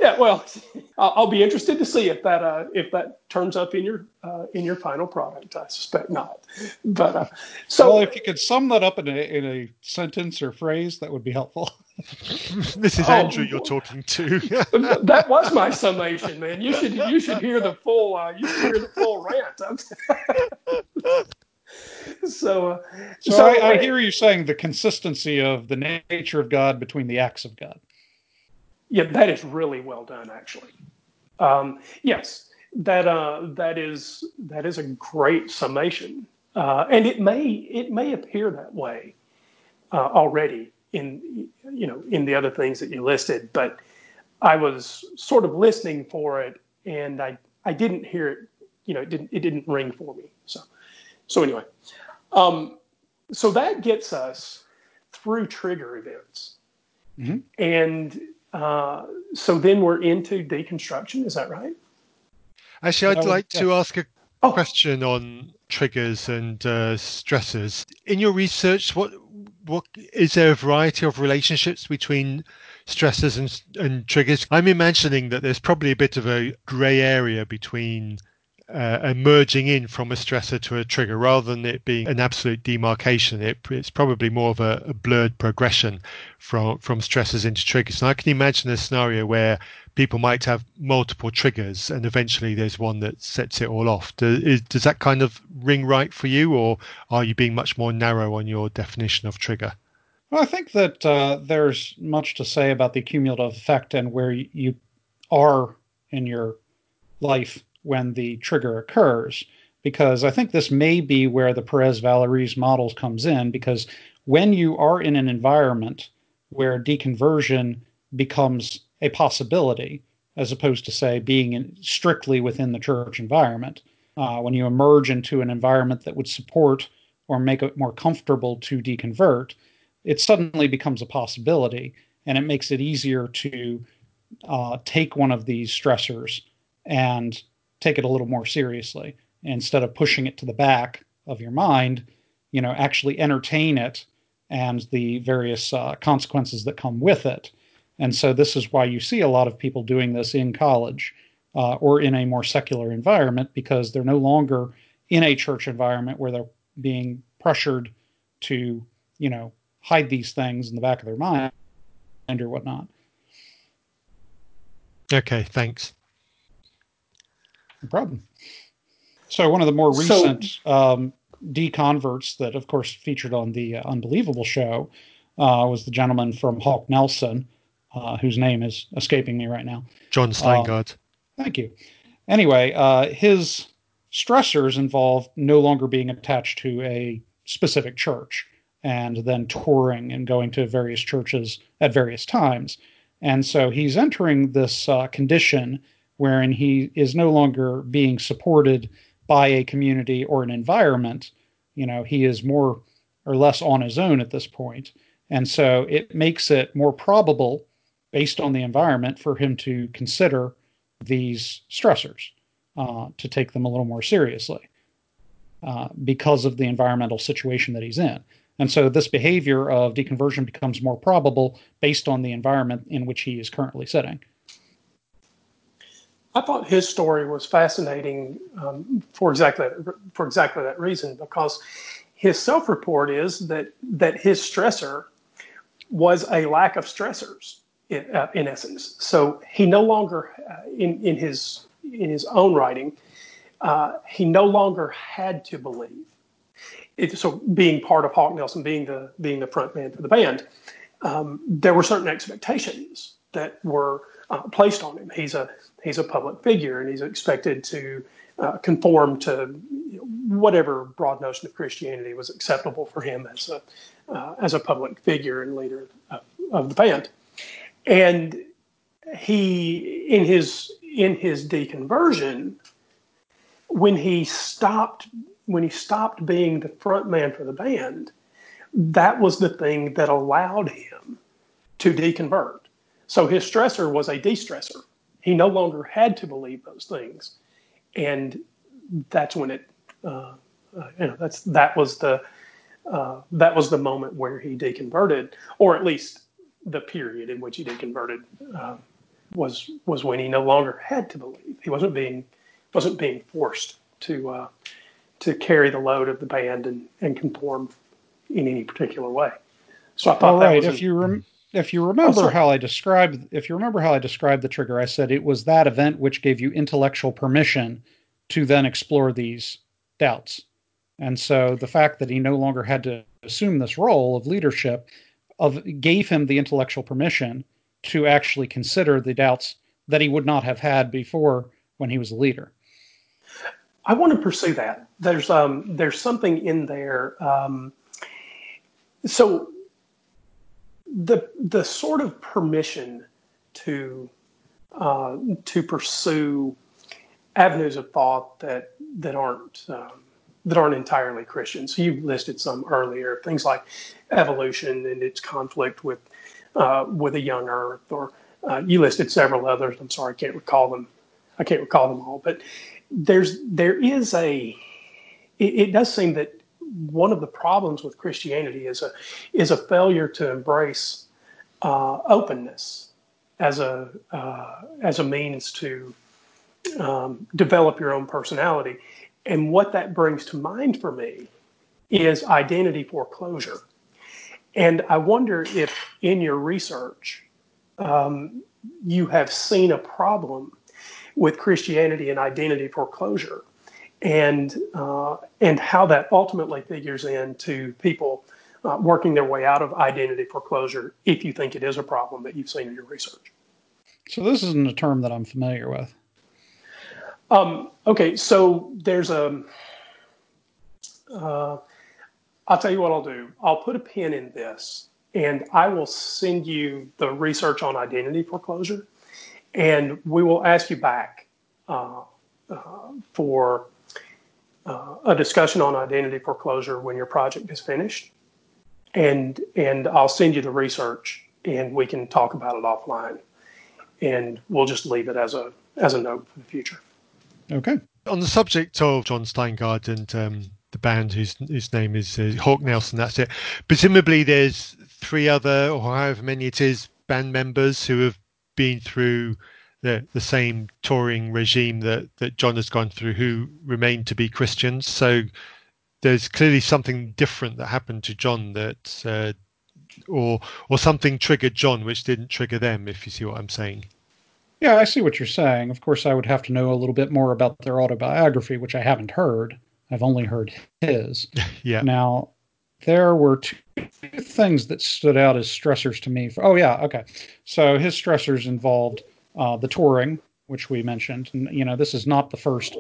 yeah, well, I'll be interested to see if that uh, if that turns up in your uh, in your final product. I suspect not, but uh, so well, if you could sum that up in a in a sentence or phrase, that would be helpful. this is oh, Andrew you're talking to. that was my summation, man. You should you should hear the full uh, you should hear the full rant. so, uh, so, so I, I, hear you saying the consistency of the nature of God between the acts of God. Yeah, that is really well done, actually. Um, yes, that uh, that is that is a great summation, uh, and it may it may appear that way uh, already in you know in the other things that you listed, but I was sort of listening for it, and I I didn't hear it. You know, it didn't it didn't ring for me. So so anyway, um, so that gets us through trigger events, mm-hmm. and uh, so then we're into deconstruction. Is that right? Actually, I'd like to ask a oh. question on triggers and uh, stressors. In your research, what what is there a variety of relationships between stressors and, and triggers? I'm imagining that there's probably a bit of a grey area between uh, emerging in from a stressor to a trigger rather than it being an absolute demarcation. It, it's probably more of a, a, blurred progression from, from stressors into triggers. And I can imagine a scenario where people might have multiple triggers and eventually there's one that sets it all off. Does, is, does that kind of ring right for you, or are you being much more narrow on your definition of trigger? Well, I think that uh, there's much to say about the cumulative effect and where you are in your life when the trigger occurs, because I think this may be where the Perez Vallieres models comes in, because when you are in an environment where deconversion becomes a possibility, as opposed to say being in, strictly within the church environment, uh, when you emerge into an environment that would support or make it more comfortable to deconvert, it suddenly becomes a possibility, and it makes it easier to uh, take one of these stressors and take it a little more seriously. Instead of pushing it to the back of your mind you know actually entertain it and the various uh, consequences that come with it. And so this is why you see a lot of people doing this in college uh, or in a more secular environment because they're no longer in a church environment where they're being pressured to you know hide these things in the back of their mind and or whatnot. Okay, thanks. No problem. So one of the more recent so, um, deconverts that, of course, featured on the uh, Unbelievable show uh, was the gentleman from Hawk Nelson, uh, whose name is escaping me right now. Jon Steingard. Um, thank you. Anyway, uh, his stressors involve no longer being attached to a specific church and then touring and going to various churches at various times. And so he's entering this uh, condition wherein he is no longer being supported by a community or an environment. You know, he is more or less on his own at this point. And so it makes it more probable, based on the environment, for him to consider these stressors, uh, to take them a little more seriously uh, because of the environmental situation that he's in. And so this behavior of deconversion becomes more probable based on the environment in which he is currently sitting. I thought his story was fascinating um, for exactly for exactly that reason because his self-report is that that his stressor was a lack of stressors in, uh, in essence. So he no longer uh, in in his in his own writing uh, he no longer had to believe. It, so being part of Hawk Nelson, being the being the front man for the band, um, there were certain expectations that were uh, placed on him. He's a he's a public figure, and he's expected to uh, conform to whatever broad notion of Christianity was acceptable for him as a uh, as a public figure and leader of, of the band. And he, in his in his deconversion, when he stopped when he stopped being the front man for the band, that was the thing that allowed him to deconvert. So his stressor was a de-stressor. He no longer had to believe those things, and that's when it, uh, uh, you know, that's that was the uh, that was the moment where he deconverted, or at least the period in which he deconverted uh, was was when he no longer had to believe. He wasn't being wasn't being forced to uh, to carry the load of the band and, and conform in any particular way. So I thought All right. if you rem- if you remember oh, how I described, if you remember how I described the trigger, I said it was that event which gave you intellectual permission to then explore these doubts. And so the fact that he no longer had to assume this role of leadership of gave him the intellectual permission to actually consider the doubts that he would not have had before when he was a leader. I want to pursue that. There's um, there's something in there. Um, so the the sort of permission to uh, to pursue avenues of thought that that aren't um, that aren't entirely Christian. So you listed some earlier, things like evolution and its conflict with uh, with a young Earth, or uh, you listed several others. I'm sorry, I can't recall them. I can't recall them all, but there's there is a. It, it does seem that one of the problems with Christianity is a is a failure to embrace uh, openness as a uh, as a means to um, develop your own personality. And what that brings to mind for me is identity foreclosure. And I wonder if in your research um, you have seen a problem with Christianity and identity foreclosure and uh, and how that ultimately figures into people uh, working their way out of identity foreclosure if you think it is a problem that you've seen in your research. So this isn't a term that I'm familiar with. Um, okay, so there's a. Uh, I'll tell you what I'll do. I'll put a pin in this, and I will send you the research on identity foreclosure, and we will ask you back uh, uh, for uh, a discussion on identity foreclosure when your project is finished, and and I'll send you the research, and we can talk about it offline, and we'll just leave it as a as a note for the future. Okay. On the subject of Jon Steingard and um, the band whose whose name is uh, Hawk Nelson, that's it. Presumably, there's three other or however many it is band members who have been through the the same touring regime that that Jon has gone through, who remained to be Christians. So there's clearly something different that happened to Jon that, uh, or or something triggered Jon which didn't trigger them. If you see what I'm saying. Yeah, I see what you're saying. Of course, I would have to know a little bit more about their autobiography, which I haven't heard. I've only heard his. yeah. Now, there were two things that stood out as stressors to me. For, oh, yeah, okay. So his stressors involved uh, the touring, which we mentioned. And, you know, this is not the first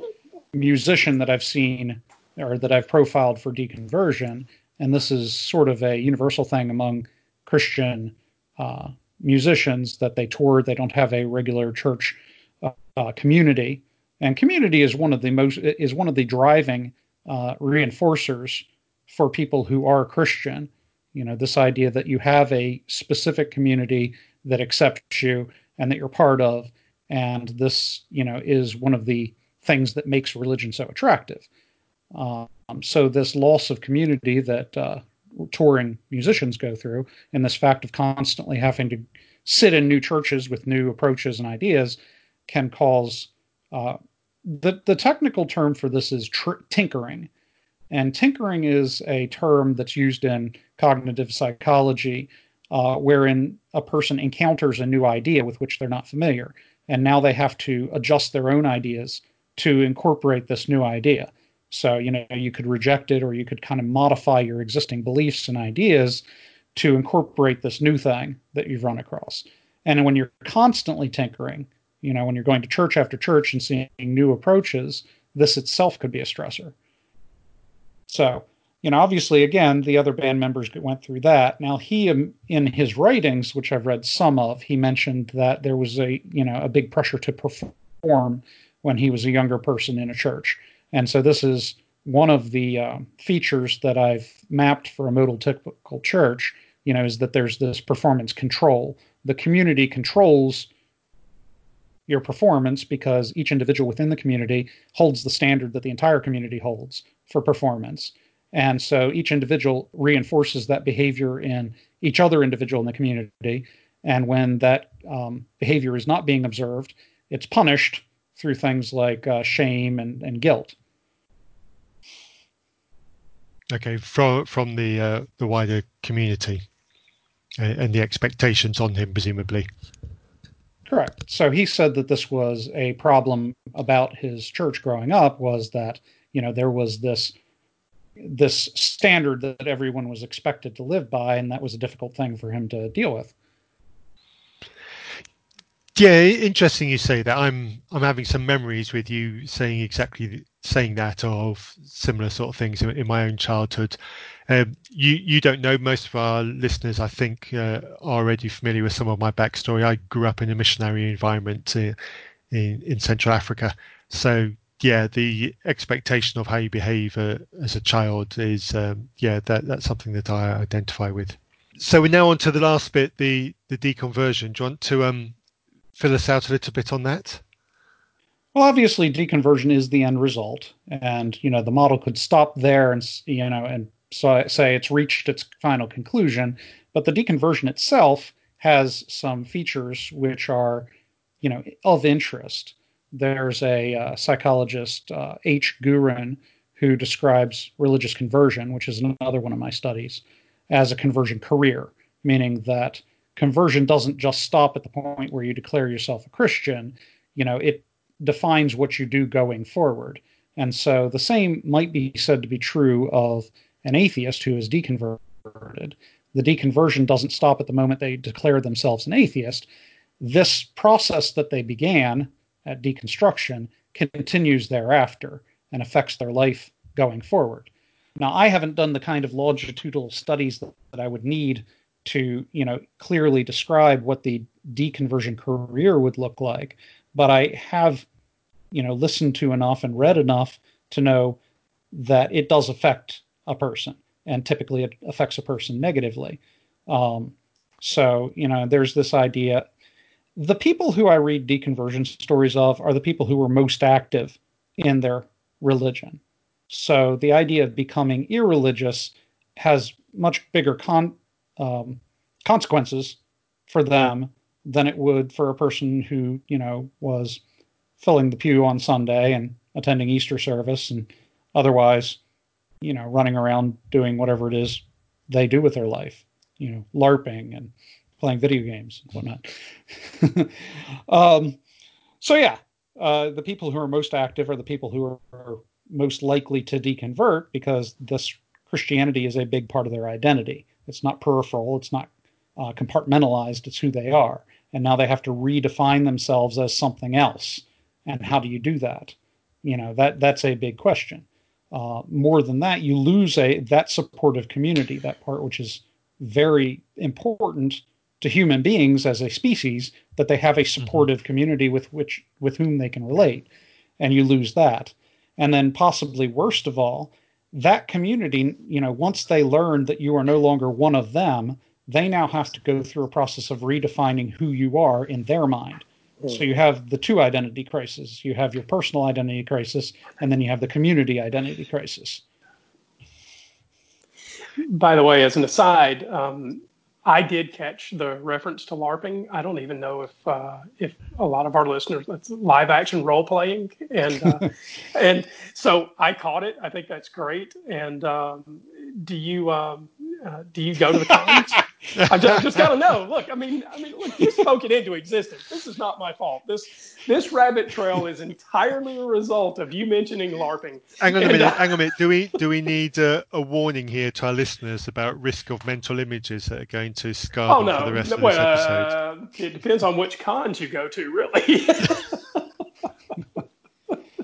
musician that I've seen or that I've profiled for deconversion. And this is sort of a universal thing among Christian uh, musicians that they tour. They don't have a regular church uh, uh, community, and community is one of the most is one of the driving uh, reinforcers for people who are Christian. You know, this idea that you have a specific community that accepts you and that you're part of, and this, you know, is one of the things that makes religion so attractive. Um, so this loss of community that uh, touring musicians go through, and this fact of constantly having to sit in new churches with new approaches and ideas, can cause uh, the the technical term for this is tr- tinkering, and tinkering is a term that's used in cognitive psychology, uh, wherein a person encounters a new idea with which they're not familiar, and now they have to adjust their own ideas to incorporate this new idea. So, you know, you could reject it or you could kind of modify your existing beliefs and ideas to incorporate this new thing that you've run across. And when you're constantly tinkering, you know, when you're going to church after church and seeing new approaches, this itself could be a stressor. So, you know, obviously, again, the other band members went through that. Now, he, um, in his writings, which I've read some of, he mentioned that there was a, you know, a big pressure to perform when he was a younger person in a church. And so this is one of the uh, features that I've mapped for a modal typical church, you know, is that there's this performance control. The community controls your performance because each individual within the community holds the standard that the entire community holds for performance. And so each individual reinforces that behavior in each other individual in the community. And when that um, behavior is not being observed, it's punished through things like uh, shame and, and guilt. Okay, from from the uh, the wider community and, and the expectations on him, presumably. Correct. So he said that this was a problem about his church growing up was that you know there was this this standard that everyone was expected to live by, and that was a difficult thing for him to deal with. Yeah, interesting you say that. I'm I'm having some memories with you saying exactly saying that of similar sort of things in, in my own childhood. Um, you you don't know most of our listeners, I think, uh, are already familiar with some of my backstory. I grew up in a missionary environment in in, in Central Africa, so yeah, the expectation of how you behave uh, as a child is um, yeah that that's something that I identify with. So we're now on to the last bit, the the deconversion. Do you want to um fill us out a little bit on that? Well, obviously, deconversion is the end result, and you know the model could stop there and you know and so, say it's reached its final conclusion. But the deconversion itself has some features which are, you know, of interest. There's a uh, psychologist, uh, H. Gooren, who describes religious conversion, which is another one of my studies, as a conversion career, meaning that conversion doesn't just stop at the point where you declare yourself a Christian. You know, it defines what you do going forward. And so the same might be said to be true of an atheist who is deconverted. The deconversion doesn't stop at the moment they declare themselves an atheist. This process that they began at deconstruction continues thereafter and affects their life going forward. Now, I haven't done the kind of longitudinal studies that, that I would need to you know clearly describe what the deconversion career would look like but i have you know listened to enough and read enough to know that it does affect a person and typically it affects a person negatively um, so you know there's this idea the people who i read deconversion stories of are the people who were most active in their religion. So the idea of becoming irreligious has much bigger con- um, consequences for them than it would for a person who you know was filling the pew on Sunday and attending Easter service and otherwise you know running around doing whatever it is they do with their life you know larping and playing video games and whatnot um, so yeah, uh, the people who are most active are the people who are, most likely to deconvert because this Christianity is a big part of their identity. It's not peripheral. It's not uh, compartmentalized. It's who they are, and now they have to redefine themselves as something else. And how do you do that? You know that that's a big question. Uh, more than that, you lose a that supportive community, that part which is very important to human beings as a species, that they have a mm-hmm. supportive mm-hmm. community with which with whom they can relate, and you lose that. And then possibly worst of all, that community, you know, once they learn that you are no longer one of them, they now have to go through a process of redefining who you are in their mind. So you have the two identity crises. You have your personal identity crisis, and then you have the community identity crisis. By the way, as an aside, um, I did catch the reference to LARPing. I don't even know if uh, if a lot of our listeners that's live action role playing, and uh, and so I caught it. I think that's great. And um, do you um, uh, do you go to the cons? I just, just got to know. Look, I mean, I mean, look, you spoke it into existence. This is not my fault. This this rabbit trail is entirely a result of you mentioning LARPing. Hang on a minute. Uh, hang on a minute. Do we do we need a, a, warning here to our listeners about risk of mental images that are going to scar oh, no. for the rest no, of this episode? Uh, it depends on which cons you go to, really.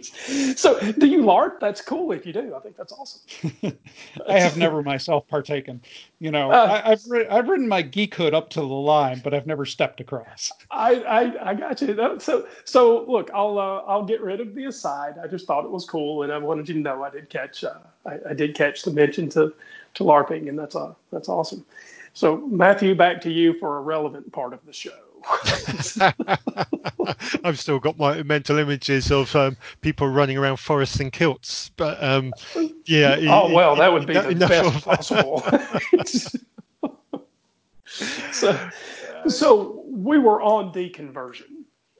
so do you LARP? That's cool if you do. I think that's awesome. I have never myself partaken. You know, uh, I, have I've ridden my geekhood up to the line, but I've never stepped across. I I, I got you. So so look, I'll uh, I'll get rid of the aside. I just thought it was cool, and I wanted you to know I did catch uh, I, I did catch the mention to to LARPing, and that's uh that's awesome. So Matthew, back to you for a relevant part of the show. I've still got my mental images of um, people running around forests in kilts, but um, yeah. Oh well, that would be the best possible. so, so we were on deconversion.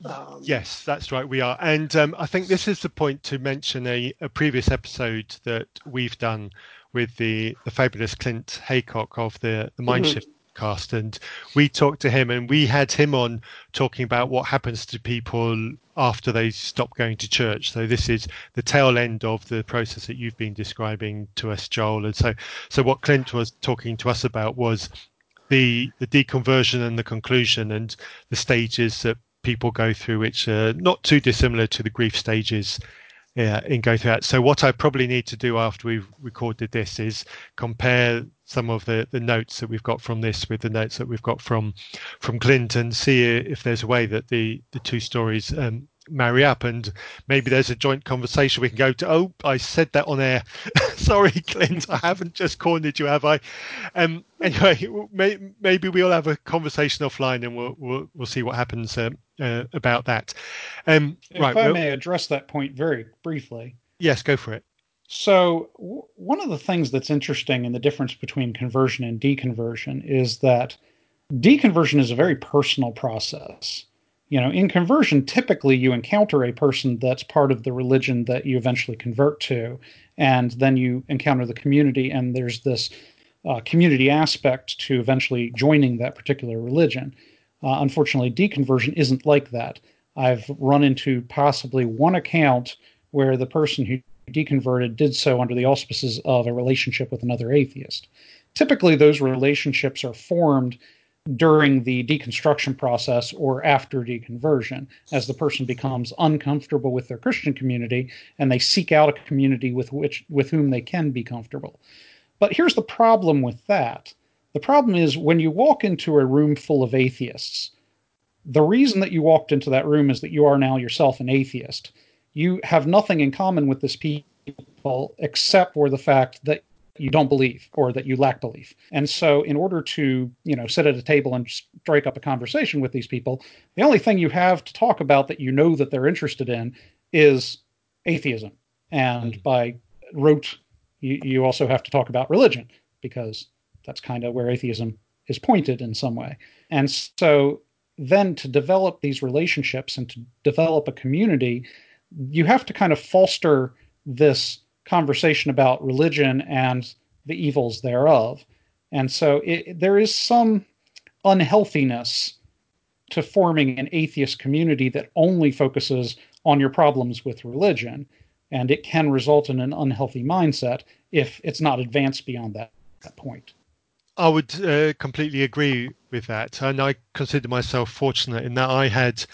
Um, yes, that's right. We are, and um, I think this is the point to mention a, a previous episode that we've done with the the fabulous Clint Heacock of the the Mindshift mm-hmm podcast and we talked to him and we had him on talking about what happens to people after they stop going to church so this is the tail end of the process that you've been describing to us joel and so so what clint was talking to us about was the the deconversion and the conclusion and the stages that people go through which are not too dissimilar to the grief stages yeah, in going through that. So what I probably need to do after we've recorded this is compare some of the, the notes that we've got from this with the notes that we've got from from Clint and see if there's a way that the the two stories um, marry up. And maybe there's a joint conversation we can go to. Oh i said that on air. Sorry clint i haven't just cornered you have i? Um anyway may, maybe we'll have a conversation offline and we'll we'll, we'll see what happens uh, uh, about that. Um if right i well, may address that point very briefly. Yes go for it so w- one of the things that's interesting in the difference between conversion and deconversion is that deconversion is a very personal process you know, in conversion, typically you encounter a person that's part of the religion that you eventually convert to, and then you encounter the community, and there's this uh, community aspect to eventually joining that particular religion. Uh, unfortunately, deconversion isn't like that. I've run into possibly one account where the person who deconverted did so under the auspices of a relationship with another atheist. Typically, those relationships are formed during the deconstruction process or after deconversion as the person becomes uncomfortable with their Christian community and they seek out a community with which with whom they can be comfortable. But here's the problem with that. The problem is when you walk into a room full of atheists, the reason that you walked into that room is that you are now yourself an atheist. You have nothing in common with this people except for the fact that you don't believe or that you lack belief. And so in order to, you know, sit at a table and strike up a conversation with these people, the only thing you have to talk about that you know that they're interested in is atheism. And by rote, you, you also have to talk about religion because that's kind of where atheism is pointed in some way. And so then to develop these relationships and to develop a community, you have to kind of foster this conversation about religion and the evils thereof. And so it, there is some unhealthiness to forming an atheist community that only focuses on your problems with religion. And it can result in an unhealthy mindset if it's not advanced beyond that, that point. I would uh, completely agree with that. And I consider myself fortunate in that I had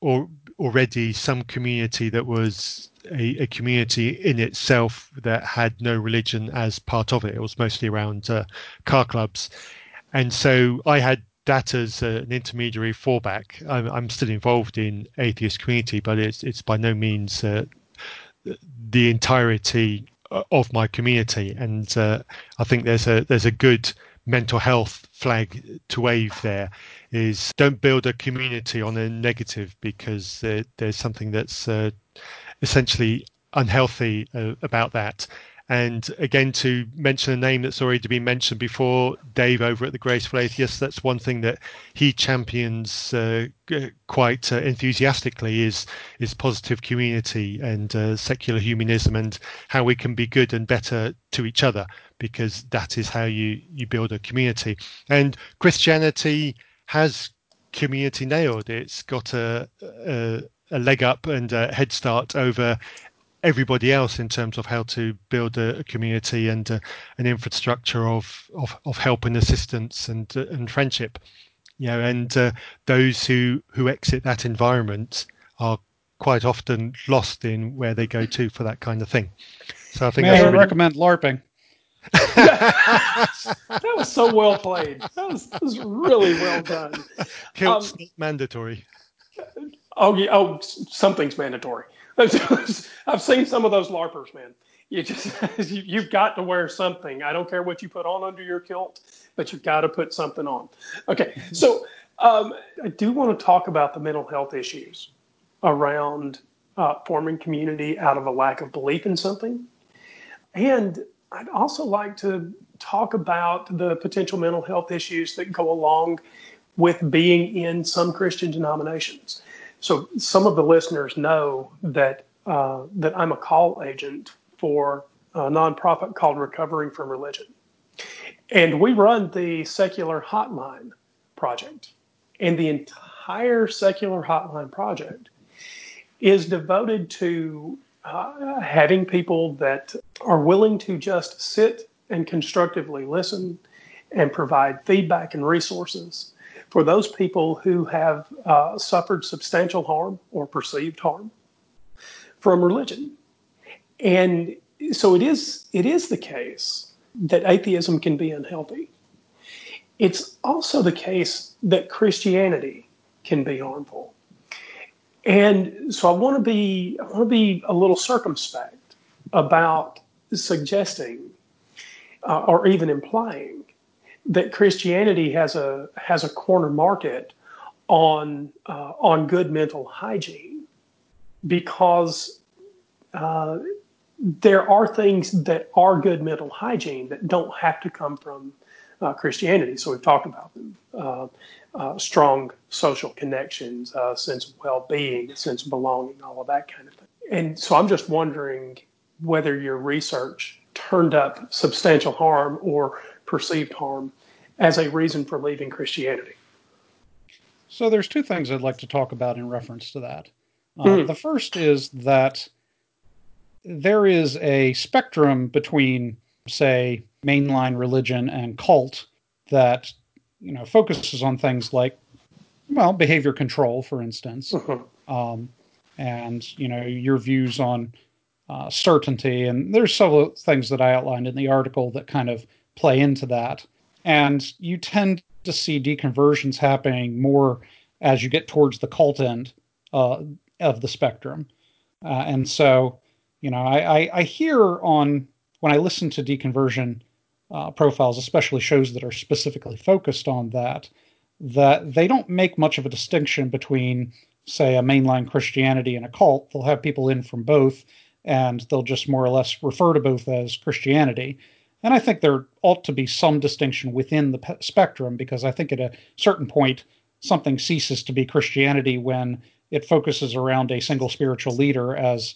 or, already some community that was a, a, community in itself that had no religion as part of it. It was mostly around uh, car clubs. And so I had that as uh, an intermediary fallback. I'm, I'm, still involved in atheist community, but it's it's by no means uh, the entirety of my community. And uh, I think there's a there's a good mental health flag to wave there is don't build a community on a negative because there's something that's uh, essentially unhealthy uh, about that and again, to mention a name that's already been mentioned before, Dave over at the Graceful Atheist, that's one thing that he champions uh, quite uh, enthusiastically is is positive community and uh, secular humanism and how we can be good and better to each other because that is how you you build a community. And Christianity has community nailed. It's got a, a a leg up and a head start over everybody else in terms of how to build a, a community and uh, an infrastructure of, of, of help and assistance and uh, and friendship. You know, and uh, those who who exit that environment are quite often lost in where they go to for that kind of thing. So I think May I really... recommend LARPing. that was so well played. That was, that was really well done. Kilt's um, mandatory. Oh yeah. Oh, something's mandatory. I've seen some of those LARPers, man. You just you, have got to wear something. I don't care what you put on under your kilt, but you've got to put something on. Okay, so um, I do want to talk about the mental health issues around uh, forming community out of a lack of belief in something, and I'd also like to talk about the potential mental health issues that go along with being in some Christian denominations. So some of the listeners know that uh, that I'm a call agent for a nonprofit called Recovering from Religion, and we run the Secular Hotline project, and the entire Secular Hotline project is devoted to uh, having people that are willing to just sit and constructively listen and provide feedback and resources for those people who have uh, suffered substantial harm or perceived harm from religion. And so it is, it is the case that atheism can be unhealthy. It's also the case that Christianity can be harmful. And so I want to be I want to be a little circumspect about suggesting uh, or even implying that Christianity has a has a corner market on uh, on good mental hygiene because uh, there are things that are good mental hygiene that don't have to come from uh, Christianity. So we've talked about them: uh, uh, strong social connections, uh, sense of well-being, sense of belonging, all of that kind of thing. And so I'm just wondering whether your research turned up substantial harm or perceived harm as a reason for leaving Christianity. So there's two things I'd like to talk about in reference to that. Uh, mm. The first is that there is a spectrum between, say, mainline religion and cult that you know focuses on things like, well, behavior control, for instance, mm-hmm. um, and you know your views on uh, certainty, and there's several things that I outlined in the article that kind of play into that. And you tend to see deconversions happening more as you get towards the cult end uh, of the spectrum. Uh, and so, you know, I, I, I, hear on when I listen to deconversion uh, profiles, especially shows that are specifically focused on that, that they don't make much of a distinction between, say, a mainline Christianity and a cult. They'll have people in from both, and they'll just more or less refer to both as Christianity. And I think there ought to be some distinction within the pe- spectrum because I think at a certain point, something ceases to be Christianity when it focuses around a single spiritual leader as,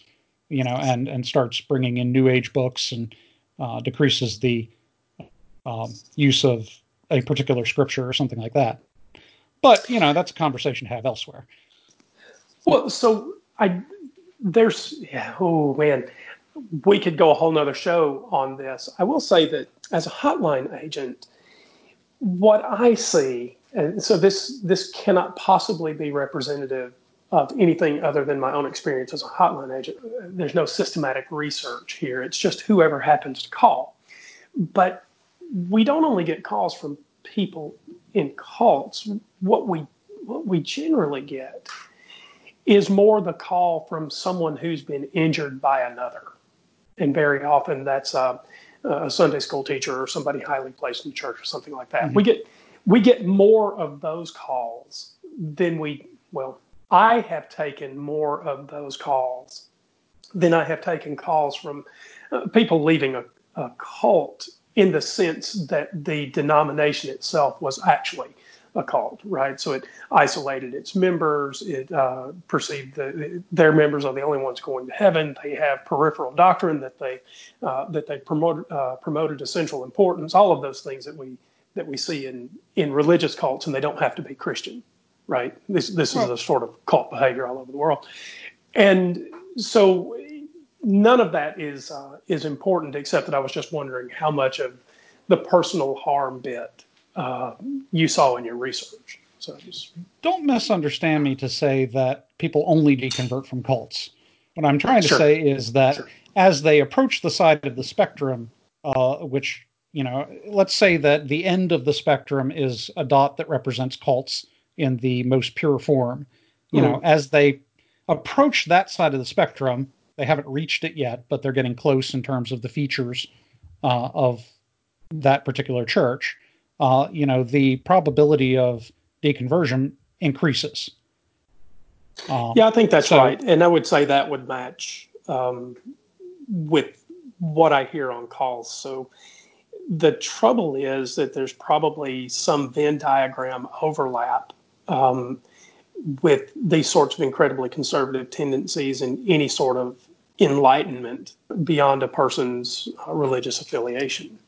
you know, and, and starts bringing in New Age books and uh, decreases the um, use of a particular scripture or something like that. But you know, that's a conversation to have elsewhere. Well, so I there's yeah, oh man, we could go a whole nother show on this. I will say that as a hotline agent, what I see, and so this this cannot possibly be representative of anything other than my own experience as a hotline agent. There's no systematic research here. It's just whoever happens to call. But we don't only get calls from people in cults. What we what we generally get is more the call from someone who's been injured by another, and very often that's a, a Sunday school teacher or somebody highly placed in the church or something like that. Mm-hmm. We get we get more of those calls than we well. I have taken more of those calls than I have taken calls from uh, people leaving a, a cult in the sense that the denomination itself was actually a cult, right? So it isolated its members. It uh, perceived that their members are the only ones going to heaven. They have peripheral doctrine that they uh, that they promoted uh, promoted essential importance. All of those things that we that we see in in religious cults, and they don't have to be Christian, right? This this is a sort of cult behavior all over the world, and so none of that is uh, is important, except that I was just wondering how much of the personal harm bit uh, you saw in your research. So just... don't misunderstand me to say that people only deconvert from cults. What I'm trying to sure. say is that sure. as they approach the side of the spectrum, uh, which you know, let's say that the end of the spectrum is a dot that represents cults in the most pure form. You mm-hmm. know, as they approach that side of the spectrum, they haven't reached it yet, but they're getting close in terms of the features uh, of that particular church. Uh, you know, the probability of deconversion increases. Um, yeah, I think that's so, right, and I would say that would match um, with what I hear on calls. So the trouble is that there's probably some Venn diagram overlap um, with these sorts of incredibly conservative tendencies and any sort of enlightenment beyond a person's uh, religious affiliation.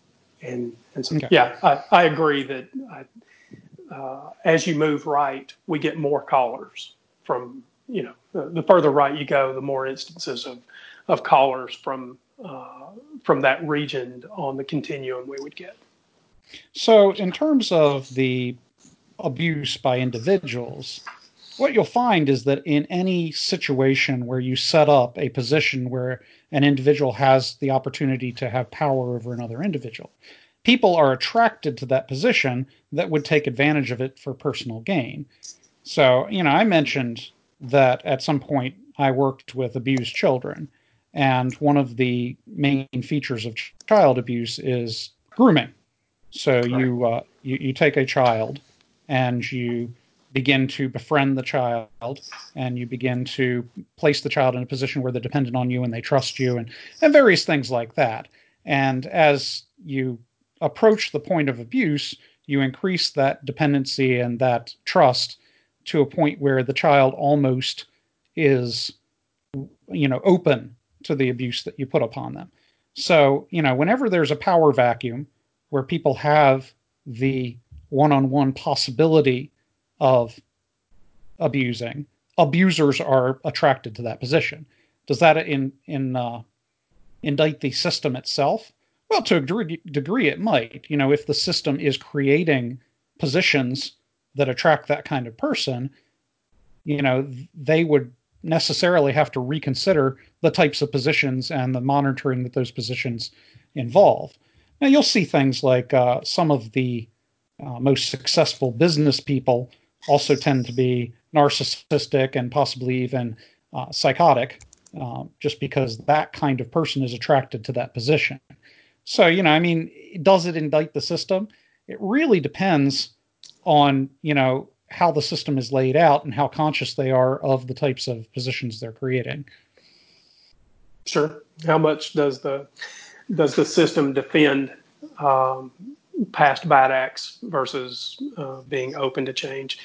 And, and so, okay. yeah, I, I, agree that I, uh, as you move right, we get more callers from, you know, the, the, further right you go, the more instances of, of callers from, uh, from that region on the continuum we would get. So, in terms of the abuse by individuals, what you'll find is that in any situation where you set up a position where an individual has the opportunity to have power over another individual, people are attracted to that position that would take advantage of it for personal gain. So, you know, I mentioned that at some point I worked with abused children, and one of the main features of child abuse is grooming. So you uh, you, you take a child and you begin to befriend the child and you begin to place the child in a position where they're dependent on you and they trust you and, and various things like that. And as you approach the point of abuse, you increase that dependency and that trust to a point where the child almost is you know open to the abuse that you put upon them. So, you know, whenever there's a power vacuum where people have the one-on-one possibility of abusing, abusers are attracted to that position. Does that in in uh, indict the system itself? Well, to a degree, it might. You know, if the system is creating positions that attract that kind of person, you know, they would necessarily have to reconsider the types of positions and the monitoring that those positions involve. Now, you'll see things like uh, some of the uh, most successful business people also tend to be narcissistic and possibly even uh, psychotic, uh, just because that kind of person is attracted to that position. So, you know, I mean, does it indict the system? It really depends on, you know, how the system is laid out and how conscious they are of the types of positions they're creating. Sure. How much does the does the system defend um, past bad acts versus uh, being open to change.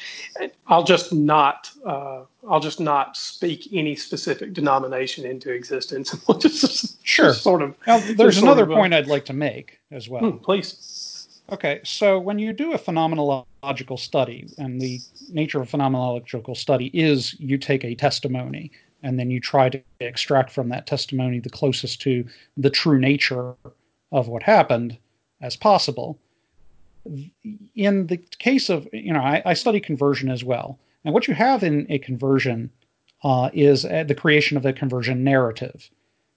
I'll just not uh, I'll just not speak any specific denomination into existence. just, sure, just sort of. Now, there's another of, point I'd like to make as well. Hmm, please. Okay, so when you do a phenomenological study, and the nature of a phenomenological study is you take a testimony and then you try to extract from that testimony the closest to the true nature of what happened as possible. In the case of, you know, I, I study conversion as well. And what you have in a conversion uh, is uh, the creation of a conversion narrative.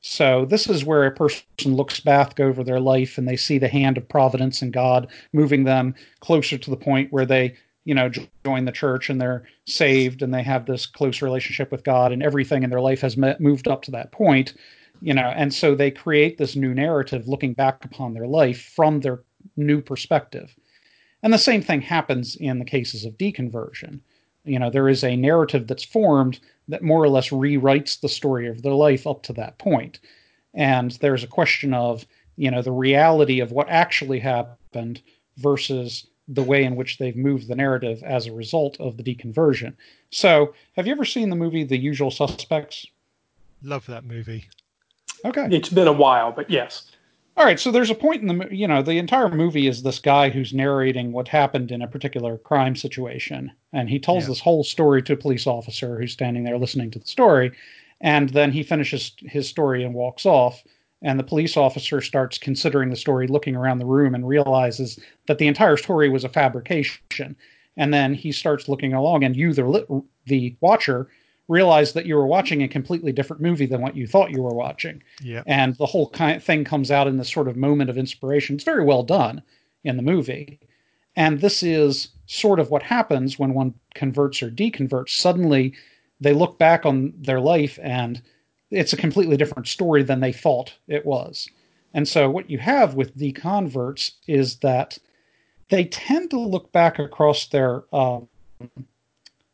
So this is where a person looks back over their life and they see the hand of providence and God moving them closer to the point where they, you know, join the church and they're saved and they have this close relationship with God and everything in their life has met, moved up to that point, you know, and so they create this new narrative looking back upon their life from their new perspective. And the same thing happens in the cases of deconversion. You know, there is a narrative that's formed that more or less rewrites the story of their life up to that point. And there's a question of, you know, the reality of what actually happened versus the way in which they've moved the narrative as a result of the deconversion. So, have you ever seen the movie The Usual Suspects? Love that movie. Okay. It's been a while, but yes. All right, so there's a point in the you know the entire movie is this guy who's narrating what happened in a particular crime situation, and he tells yeah. this whole story to a police officer who's standing there listening to the story, and then he finishes his story and walks off, and the police officer starts considering the story, looking around the room, and realizes that the entire story was a fabrication, and then he starts looking along, and you the the watcher realize that you were watching a completely different movie than what you thought you were watching. Yeah. And the whole kind of thing comes out in this sort of moment of inspiration. It's very well done in the movie. And this is sort of what happens when one converts or deconverts. Suddenly they look back on their life and it's a completely different story than they thought it was. And so what you have with deconverts is that they tend to look back across their um,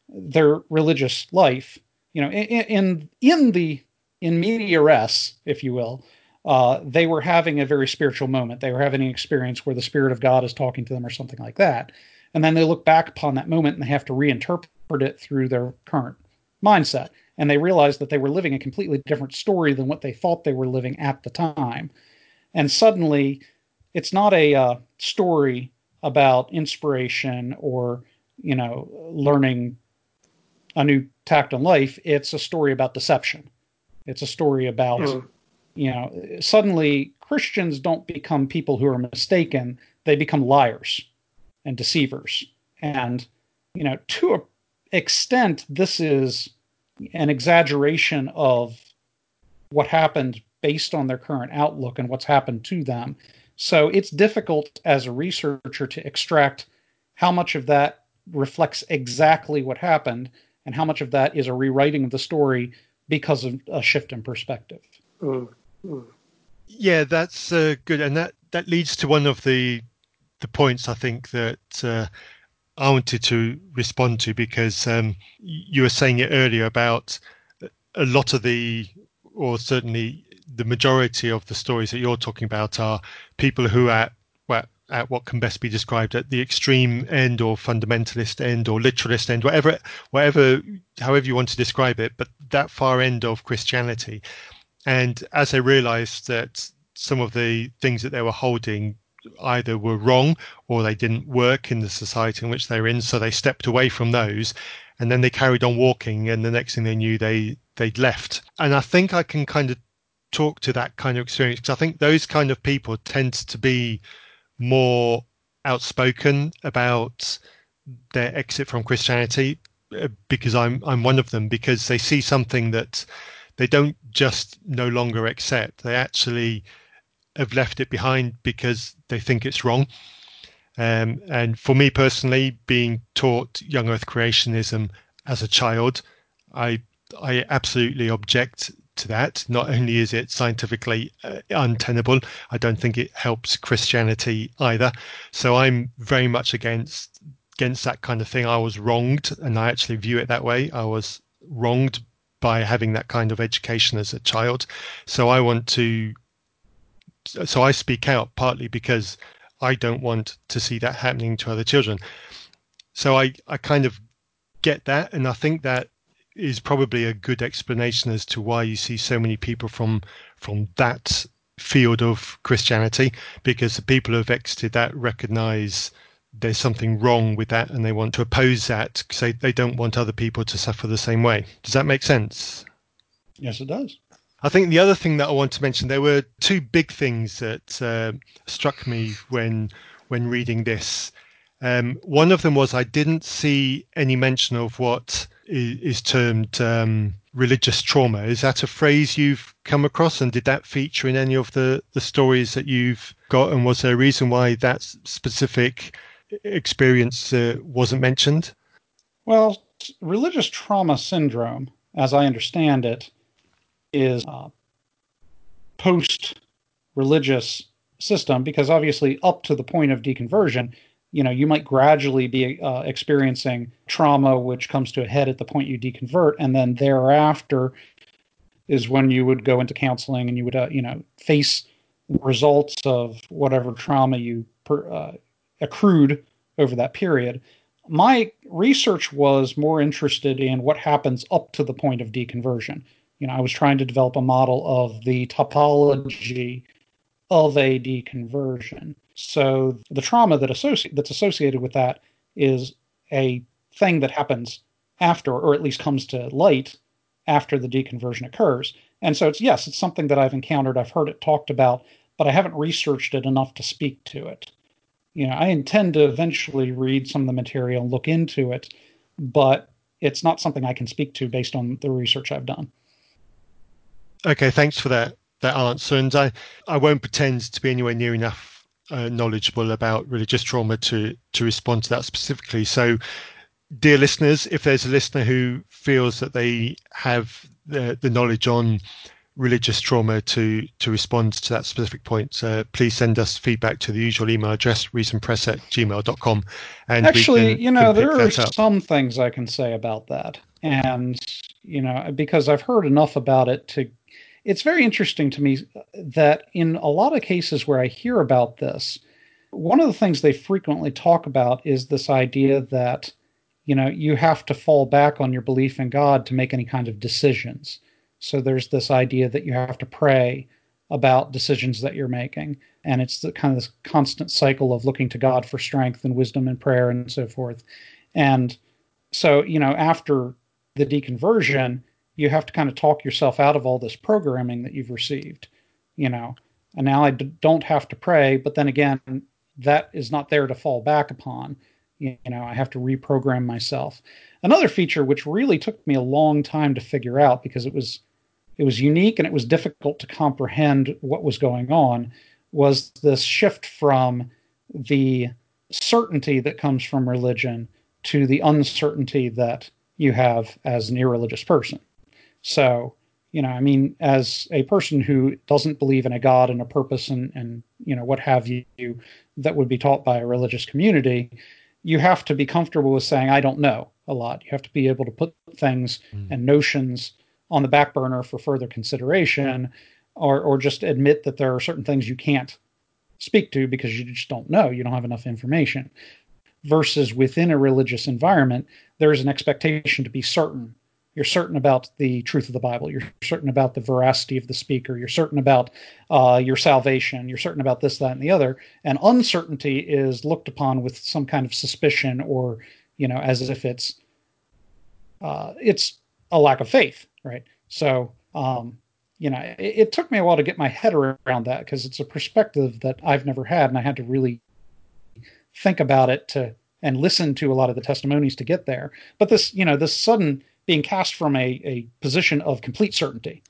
their religious life you know, in in, the in media res, if you will, uh, they were having a very spiritual moment. They were having an experience where the spirit of God is talking to them, or something like that. And then they look back upon that moment and they have to reinterpret it through their current mindset. And they realize that they were living a completely different story than what they thought they were living at the time. And suddenly, it's not a uh, story about inspiration or you know learning a new tact on life. It's a story about deception. It's a story about, mm. you know, suddenly Christians don't become people who are mistaken, they become liars and deceivers. And, you know, to an extent, this is an exaggeration of what happened based on their current outlook and what's happened to them. So it's difficult as a researcher to extract how much of that reflects exactly what happened and how much of that is a rewriting of the story because of a shift in perspective. Mm, mm. Yeah, that's uh, good, and that that leads to one of the the points I think that uh, I wanted to respond to because um, you were saying it earlier about a lot of the, or certainly the majority of the stories that you're talking about are people who are well, at what can best be described at the extreme end or fundamentalist end or literalist end, whatever, whatever, however you want to describe it, but that far end of Christianity. And as they realized that some of the things that they were holding either were wrong or they didn't work in the society in which they were in, so they stepped away from those and then they carried on walking and the next thing they knew they they'd left. And I think I can kind of talk to that kind of experience because I think those kind of people tend to be more outspoken about their exit from Christianity uh, because I'm I'm one of them because they see something that they don't just no longer accept. They actually have left it behind because they think it's wrong. Um, and for me personally being taught young earth creationism as a child I I absolutely object to that. Not only is it scientifically uh, untenable, I don't think it helps Christianity either. So I'm very much against against that kind of thing. I was wronged, and I actually view it that way. I was wronged by having that kind of education as a child. So I want to. So I speak out partly because I don't want to see that happening to other children. So I, I kind of get that, and I think that is probably a good explanation as to why you see so many people from from that field of Christianity because the people who have exited that recognize there's something wrong with that and they want to oppose that because they, they don't want other people to suffer the same way. Does that make sense? Yes, it does. I think the other thing that I want to mention there were two big things that uh, struck me when when reading this. Um, one of them was I didn't see any mention of what is, termed um, religious trauma. Is that a phrase you've come across, and did that feature in any of the the stories that you've got? And was there a reason why that specific experience uh, wasn't mentioned? Well, religious trauma syndrome, as I understand it, is uh, post religious system because obviously up to the point of deconversion you know you might gradually be uh, experiencing trauma which comes to a head at the point you deconvert and then thereafter is when you would go into counseling and you would uh, you know face results of whatever trauma you per, uh, accrued over that period my research was more interested in what happens up to the point of deconversion you know, I was trying to develop a model of the topology of a deconversion. So the trauma that associ- that's associated with that is a thing that happens after, or at least comes to light after the deconversion occurs. And so it's yes, it's something that I've encountered. I've heard it talked about, but I haven't researched it enough to speak to it. You know, I intend to eventually read some of the material and look into it, but it's not something I can speak to based on the research I've done. Okay, thanks for that that answer. And I, I won't pretend to be anywhere near enough uh, knowledgeable about religious trauma to to respond to that specifically. So, dear listeners, if there's a listener who feels that they have the, the knowledge on religious trauma to to respond to that specific point, uh, please send us feedback to the usual email address, reasonpress at gmail.com. And actually, can, you know, there are some things I can say about that. And, you know, because I've heard enough about it to it's very interesting to me that in a lot of cases where I hear about this, one of the things they frequently talk about is this idea that you know you have to fall back on your belief in God to make any kind of decisions. So there's this idea that you have to pray about decisions that you're making, and it's the kind of this constant cycle of looking to God for strength and wisdom and prayer and so forth. And so you know after the deconversion, you have to kind of talk yourself out of all this programming that you've received, you know. And now I d- don't have to pray, but then again, that is not there to fall back upon. You, know, I have to reprogram myself. Another feature which really took me a long time to figure out because it was it was unique and it was difficult to comprehend what was going on was this shift from the certainty that comes from religion to the uncertainty that you have as an irreligious person. So, you know, I mean, as a person who doesn't believe in a God and a purpose and, and you know, what have you, that would be taught by a religious community, you have to be comfortable with saying, I don't know a lot. You have to be able to put things mm. and notions on the back burner for further consideration or, or just admit that there are certain things you can't speak to because you just don't know. You don't have enough information. Versus within a religious environment, there is an expectation to be certain you're certain about the truth of the Bible. You're certain about the veracity of the speaker. You're certain about uh, your salvation. You're certain about this, that, and the other. And uncertainty is looked upon with some kind of suspicion, or you know, as if it's uh, it's a lack of faith, right? So, um, you know, it, it took me a while to get my head around that because it's a perspective that I've never had, and I had to really think about it to and listen to a lot of the testimonies to get there. But this, you know, this sudden being cast from a, a position of complete certainty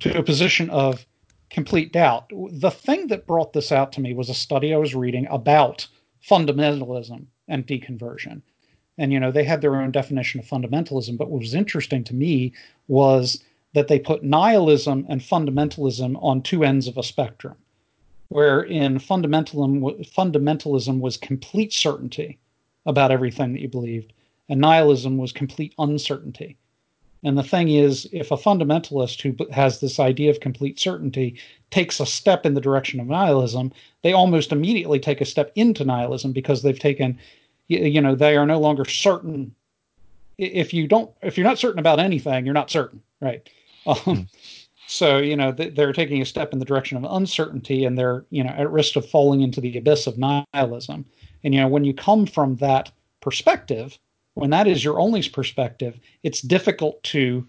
to a position of complete doubt. The thing that brought this out to me was a study I was reading about fundamentalism and deconversion. And, you know, they had their own definition of fundamentalism. But what was interesting to me was that they put nihilism and fundamentalism on two ends of a spectrum, where in fundamentalism, fundamentalism was complete certainty about everything that you believed, and nihilism was complete uncertainty. And the thing is, if a fundamentalist who has this idea of complete certainty takes a step in the direction of nihilism, they almost immediately take a step into nihilism because they've taken, you know, they are no longer certain. If you don't, if you're not certain about anything, you're not certain, right? Um, So, you know, they're taking a step in the direction of uncertainty and they're, you know, at risk of falling into the abyss of nihilism. And, you know, when you come from that perspective, when that is your only perspective, it's difficult to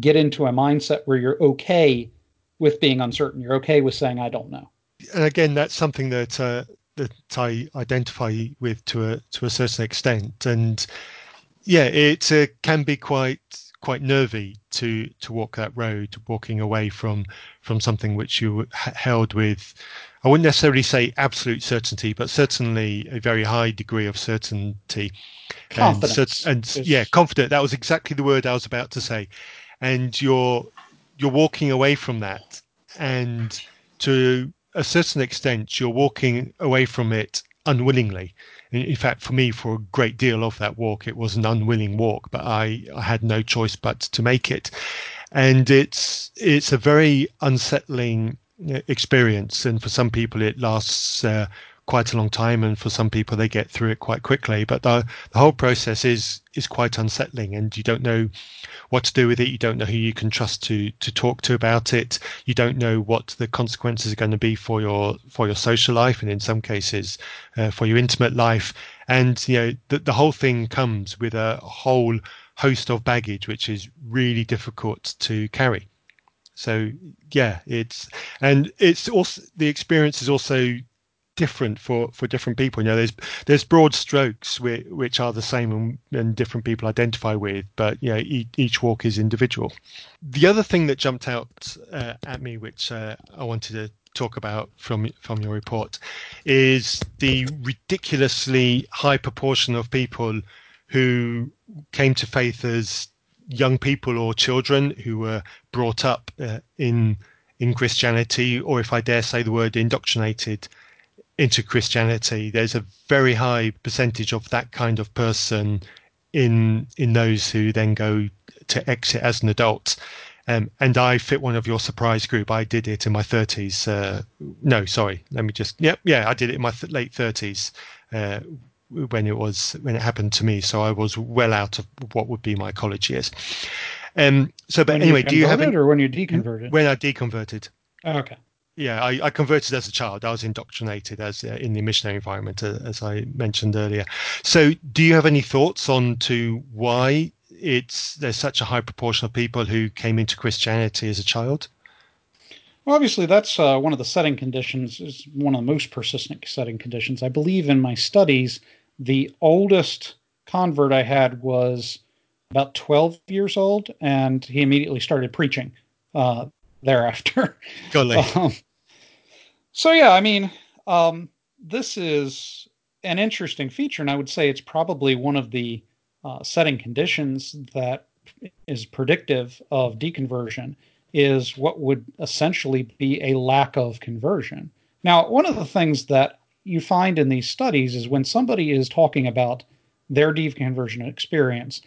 get into a mindset where you're okay with being uncertain. You're okay with saying, I don't know. And again, that's something that, uh, that I identify with to a, to a certain extent. And yeah, it uh, can be quite quite nervy to to walk that road, walking away from from something which you held with. I wouldn't necessarily say absolute certainty, but certainly a very high degree of certainty. Confidence. And, and yeah, confident. That was exactly the word I was about to say. And you're you're walking away from that, and to a certain extent, you're walking away from it unwillingly in fact, for me, for a great deal of that walk, it was an unwilling walk, but I, I had no choice but to make it. And it's it's a very unsettling experience, and for some people, it lasts uh, quite a long time, and for some people, they get through it quite quickly. But the the whole process is is quite unsettling, and you don't know what to do with it. You don't know who you can trust to to talk to about it. You don't know what the consequences are going to be for your for your social life, and in some cases, uh, for your intimate life. And you know, the the whole thing comes with a whole host of baggage, which is really difficult to carry. So yeah, it's and it's also the experience is also different for for different people. You know, there's there's broad strokes which, which are the same and, and, different people identify with, but you know, each, each, walk is individual. The other thing that jumped out uh, at me, which uh, I wanted to talk about from from your report, is the ridiculously high proportion of people who came to faith as young people or children who were brought up uh, in in Christianity, or if I dare say the word, indoctrinated into Christianity, there's a very high percentage of that kind of person in in those who then go to exit as an adult. Um, and I fit one of your surprise group. I did it in my 30s. Uh, no, sorry. Let me just. Yep, yeah, I did it in my th- late 30s uh, when it was when it happened to me. So I was well out of what would be my college years. Um, so, but when anyway, do you have it, or when you deconverted? When I deconverted. Oh, okay yeah, I, I, converted as a child. I was indoctrinated as uh, in the missionary environment, uh, as I mentioned earlier. So, do you have any thoughts on to why it's there's such a high proportion of people who came into Christianity as a child? Well, obviously, that's uh, one of the setting conditions. Is one of the most persistent setting conditions. I believe in my studies, the oldest convert I had was about 12 years old, and he immediately started preaching. Uh, thereafter. Um, so yeah, I mean, um, this is an interesting feature, and I would say it's probably one of the uh, setting conditions that is predictive of deconversion is what would essentially be a lack of conversion. Now, one of the things that you find in these studies is when somebody is talking about their deconversion experience,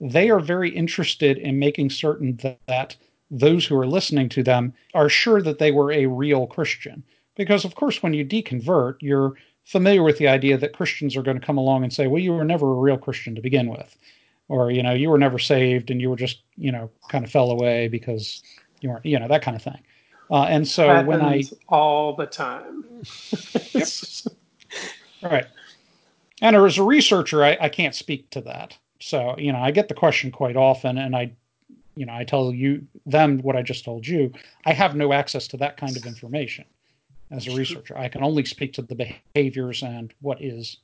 they are very interested in making certain that, that those who are listening to them are sure that they were a real Christian. Because, of course, when you deconvert, you're familiar with the idea that Christians are going to come along and say, well, you were never a real Christian to begin with. Or, you know, you were never saved and you were just, you know, kind of fell away because you weren't, you know, that kind of thing. Uh, and so Happens when I. All the time. yep. Right. And as a researcher, I, I can't speak to that. So, you know, I get the question quite often and I you know, I tell you them what I just told you. I have no access to that kind of information as a researcher. I can only speak to the behaviors and what is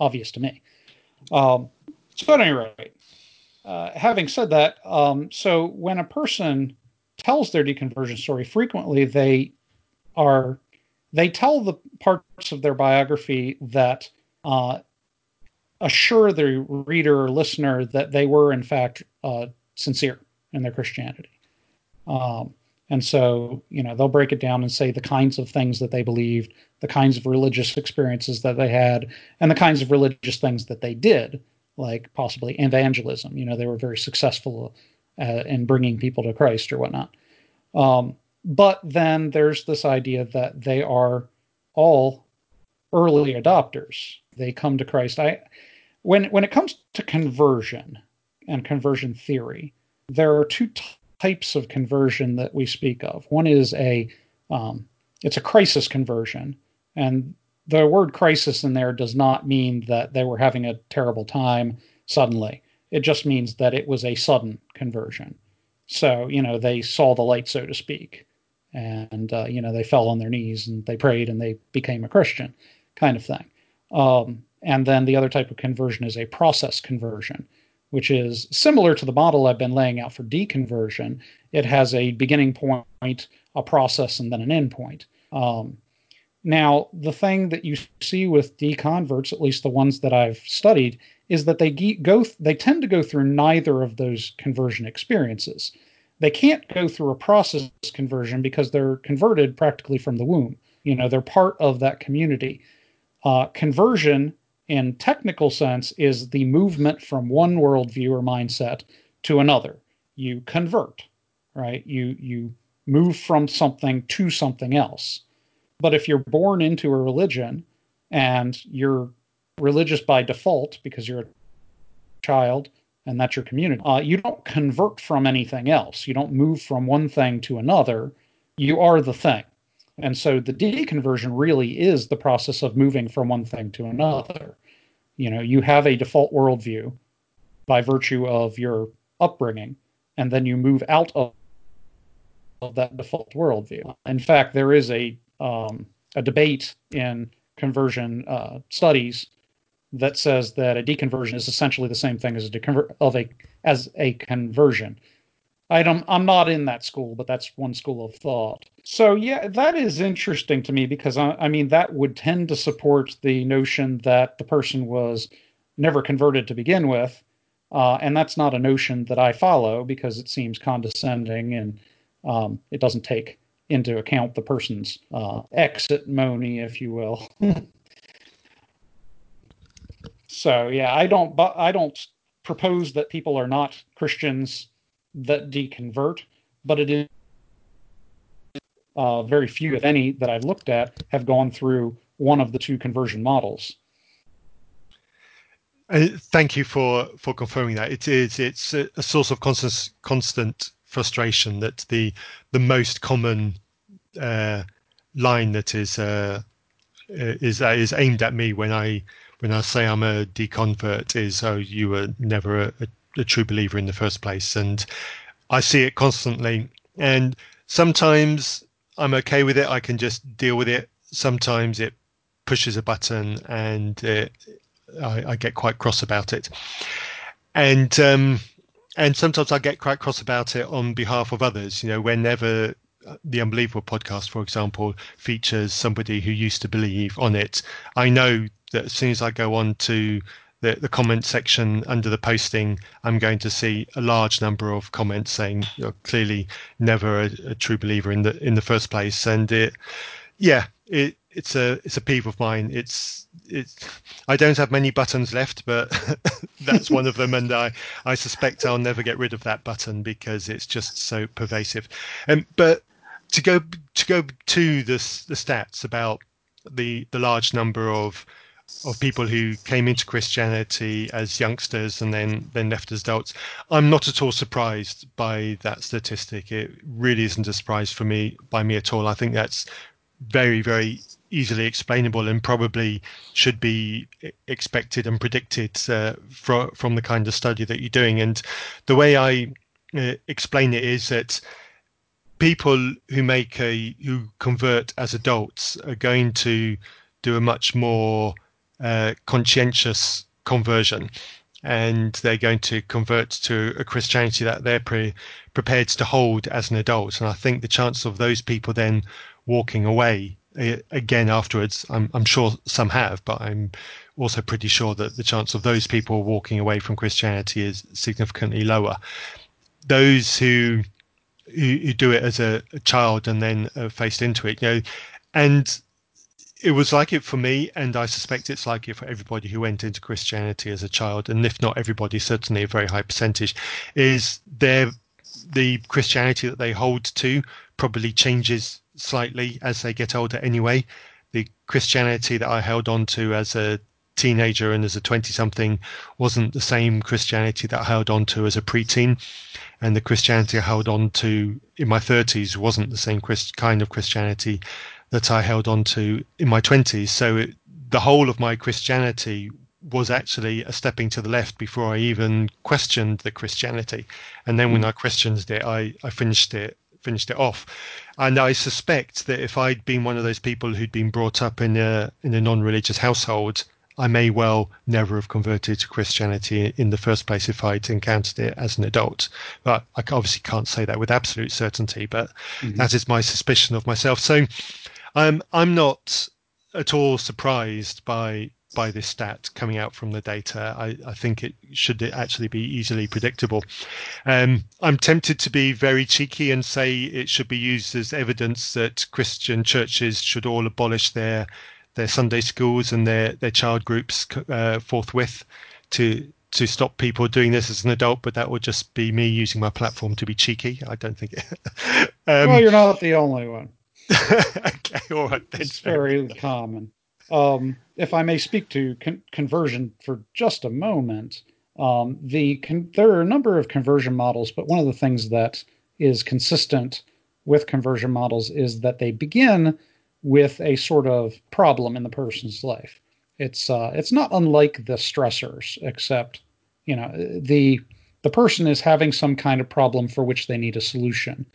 obvious to me. Um, so, at any rate, uh, having said that, um, so when a person tells their deconversion story, frequently they are they tell the parts of their biography that uh, assure the reader or listener that they were in fact uh, sincere in their Christianity. Um, and so, you know, they'll break it down and say the kinds of things that they believed, the kinds of religious experiences that they had, and the kinds of religious things that they did, like possibly evangelism. You know, they were very successful uh, in bringing people to Christ or whatnot. Um, but then there's this idea that they are all early adopters. They come to Christ. I, when when it comes to conversion and conversion theory, there are two types of conversion that we speak of. One is a um, it's a crisis conversion, and the word crisis in there does not mean that they were having a terrible time suddenly. It just means that it was a sudden conversion. So you know they saw the light, so to speak, and uh, you know they fell on their knees and they prayed and they became a Christian, kind of thing. Um, and then the other type of conversion is a process conversion, which is similar to the model I've been laying out for deconversion. It has a beginning point, a process, and then an end point. Um, now, the thing that you see with deconverts, at least the ones that I've studied, is that they go they tend to go through neither of those conversion experiences. They can't go through a process conversion because they're converted practically from the womb. You know, they're part of that community. Uh, conversion in technical sense is the movement from one worldview or mindset to another. You convert, right? You you move from something to something else. But if you're born into a religion and you're religious by default because you're a child and that's your community, uh, you don't convert from anything else. You don't move from one thing to another. You are the thing. And so the deconversion really is the process of moving from one thing to another. You know, you have a default worldview by virtue of your upbringing, and then you move out of, of that default worldview. In fact, there is a um, a debate in conversion uh, studies that says that a deconversion is essentially the same thing as a deconver- of a as a conversion. I don't, I'm not in that school, but that's one school of thought. So yeah, that is interesting to me because I, I mean that would tend to support the notion that the person was never converted to begin with, uh, and that's not a notion that I follow because it seems condescending and um, it doesn't take into account the person's uh, exit money, if you will. so yeah, I don't, I don't propose that people are not Christians that deconvert, but it is uh, very few, if any, that I've looked at have gone through one of the two conversion models. Uh, thank you for for confirming that. It is it's a, source of constant constant frustration that the the most common uh, line that is uh, is uh, is aimed at me when I when I say I'm a deconvert is oh you were never a, a a true believer in the first place. And I see it constantly. And sometimes I'm okay with it. I can just deal with it. Sometimes it pushes a button and it, I, I, get quite cross about it. And um, and sometimes I get quite cross about it on behalf of others. You know, whenever the Unbelievable podcast, for example, features somebody who used to believe on it, I know that as soon as I go on to the, the comment section under the posting, I'm going to see a large number of comments saying you're clearly never a, a true believer in the in the first place, and it, yeah, it it's a it's a peeve of mine. It's it's I don't have many buttons left, but that's one of them, and I I suspect I'll never get rid of that button because it's just so pervasive. And um, but to go to go to the the stats about the the large number of of people who came into Christianity as youngsters and then then left as adults. I'm not at all surprised by that statistic. It really isn't a surprise for me by me at all. I think that's very very easily explainable and probably should be expected and predicted uh, from from the kind of study that you're doing. And the way I uh, explain it is that people who make a who convert as adults are going to do a much more uh, conscientious conversion and they're going to convert to a Christianity that they're pre- prepared to hold as an adult. And I think the chance of those people then walking away uh, again afterwards, I'm, I'm sure some have, but I'm also pretty sure that the chance of those people walking away from Christianity is significantly lower. Those who who, who do it as a, a child and then uh, faced into it, you know, and it was like it for me, and I suspect it's like it for everybody who went into Christianity as a child, and if not everybody, certainly a very high percentage, is their the Christianity that they hold to probably changes slightly as they get older anyway. The Christianity that I held on to as a teenager and as a 20 something wasn't the same Christianity that I held on to as a preteen. And the Christianity I held on to in my 30s wasn't the same Christ, kind of Christianity that I held on to in my 20s. So it, the whole of my Christianity was actually a stepping to the left before I even questioned the Christianity. And then when I questioned it, I, I finished it finished it off. And I suspect that if I'd been one of those people who'd been brought up in a in a non-religious household, I may well never have converted to Christianity in the first place if I'd encountered it as an adult. But I obviously can't say that with absolute certainty, but mm-hmm. that is my suspicion of myself. So um, I'm not at all surprised by by this stat coming out from the data. I, I think it should actually be easily predictable. Um, I'm tempted to be very cheeky and say it should be used as evidence that Christian churches should all abolish their their Sunday schools and their their child groups uh, forthwith to to stop people doing this as an adult, but that would just be me using my platform to be cheeky. I don't think. It, um, well, you're not the only one. okay, all right. It's very common. Um, if I may speak to con- conversion for just a moment, um, the con- there are a number of conversion models, but one of the things that is consistent with conversion models is that they begin with a sort of problem in the person's life. It's uh, it's not unlike the stressors, except you know the the person is having some kind of problem for which they need a solution,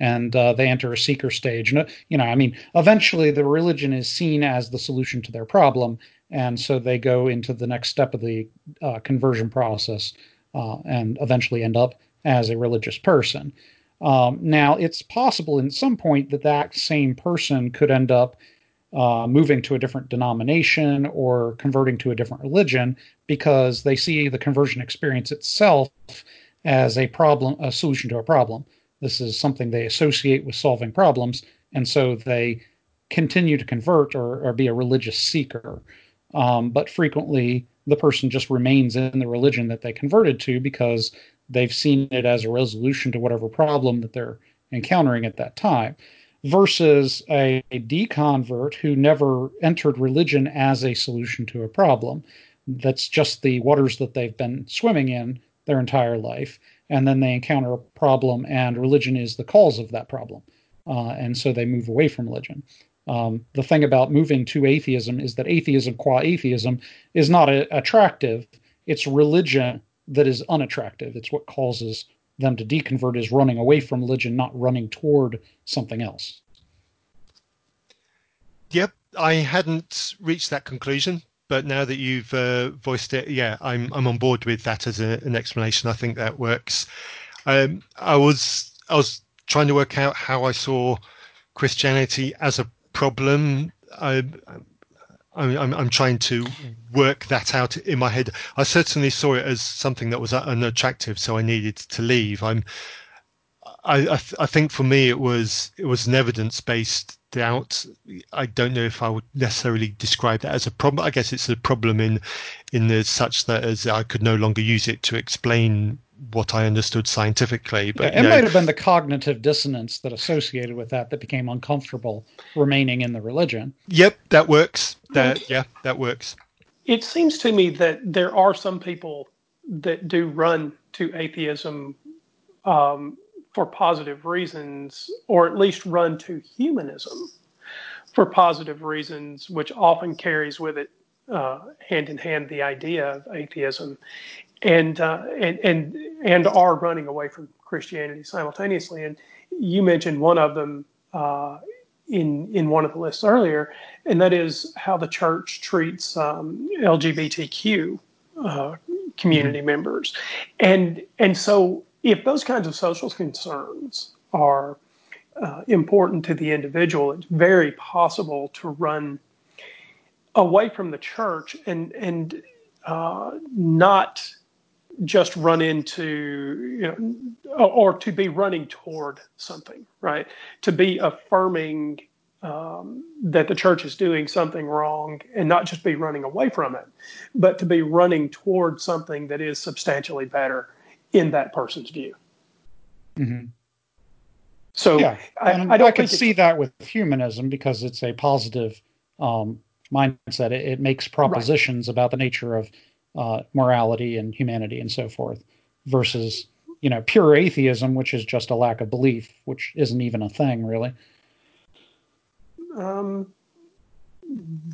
and uh, they enter a seeker stage. And you know, I mean, eventually the religion is seen as the solution to their problem, and so they go into the next step of the uh, conversion process, uh, and eventually end up as a religious person. Um, now, it's possible in some point that that same person could end up uh, moving to a different denomination or converting to a different religion because they see the conversion experience itself as a problem, a solution to a problem. This is something they associate with solving problems, and so they continue to convert or, or be a religious seeker. Um, but frequently, the person just remains in the religion that they converted to because they've seen it as a resolution to whatever problem that they're encountering at that time versus a, a deconvert who never entered religion as a solution to a problem that's just the waters that they've been swimming in their entire life and then they encounter a problem and religion is the cause of that problem uh, and so they move away from religion um, the thing about moving to atheism is that atheism qua atheism is not a, attractive it's religion that is unattractive. It's what causes them to deconvert is running away from religion, not running toward something else. Yep, I hadn't reached that conclusion, but now that you've uh, voiced it, yeah, I'm I'm on board with that as a, an explanation. I think that works. Um, I was I was trying to work out how I saw Christianity as a problem. I, I'm, I'm, trying to work that out in my head. I certainly saw it as something that was unattractive, so I needed to leave. I'm, I, I, th- I think for me it was it was an evidence based doubt. I don't know if I would necessarily describe that as a problem. I guess it's a problem in in the such that as I could no longer use it to explain what I understood scientifically. But yeah, it might have been the cognitive dissonance that associated with that that became uncomfortable remaining in the religion. Yep, that works. That yeah, that works. It seems to me that there are some people that do run to atheism um, for positive reasons, or at least run to humanism for positive reasons, which often carries with it uh, hand in hand the idea of atheism and uh, and and and are running away from Christianity simultaneously. And you mentioned one of them uh, in in one of the lists earlier, and that is how the church treats um, LGBTQ uh, community mm-hmm. members, and and so if those kinds of social concerns are uh, important to the individual, it's very possible to run away from the church and and uh, not just run into you know or, to be running toward something right? To be affirming um, that the church is doing something wrong and not just be running away from it but to be running toward something that is substantially better in that person's view mm-hmm. so yeah I, I, I, could see that with humanism because it's a positive um, mindset. It, it makes propositions right. about the nature of uh, morality and humanity and so forth, versus you know pure atheism, which is just a lack of belief, which isn't even a thing really. Um,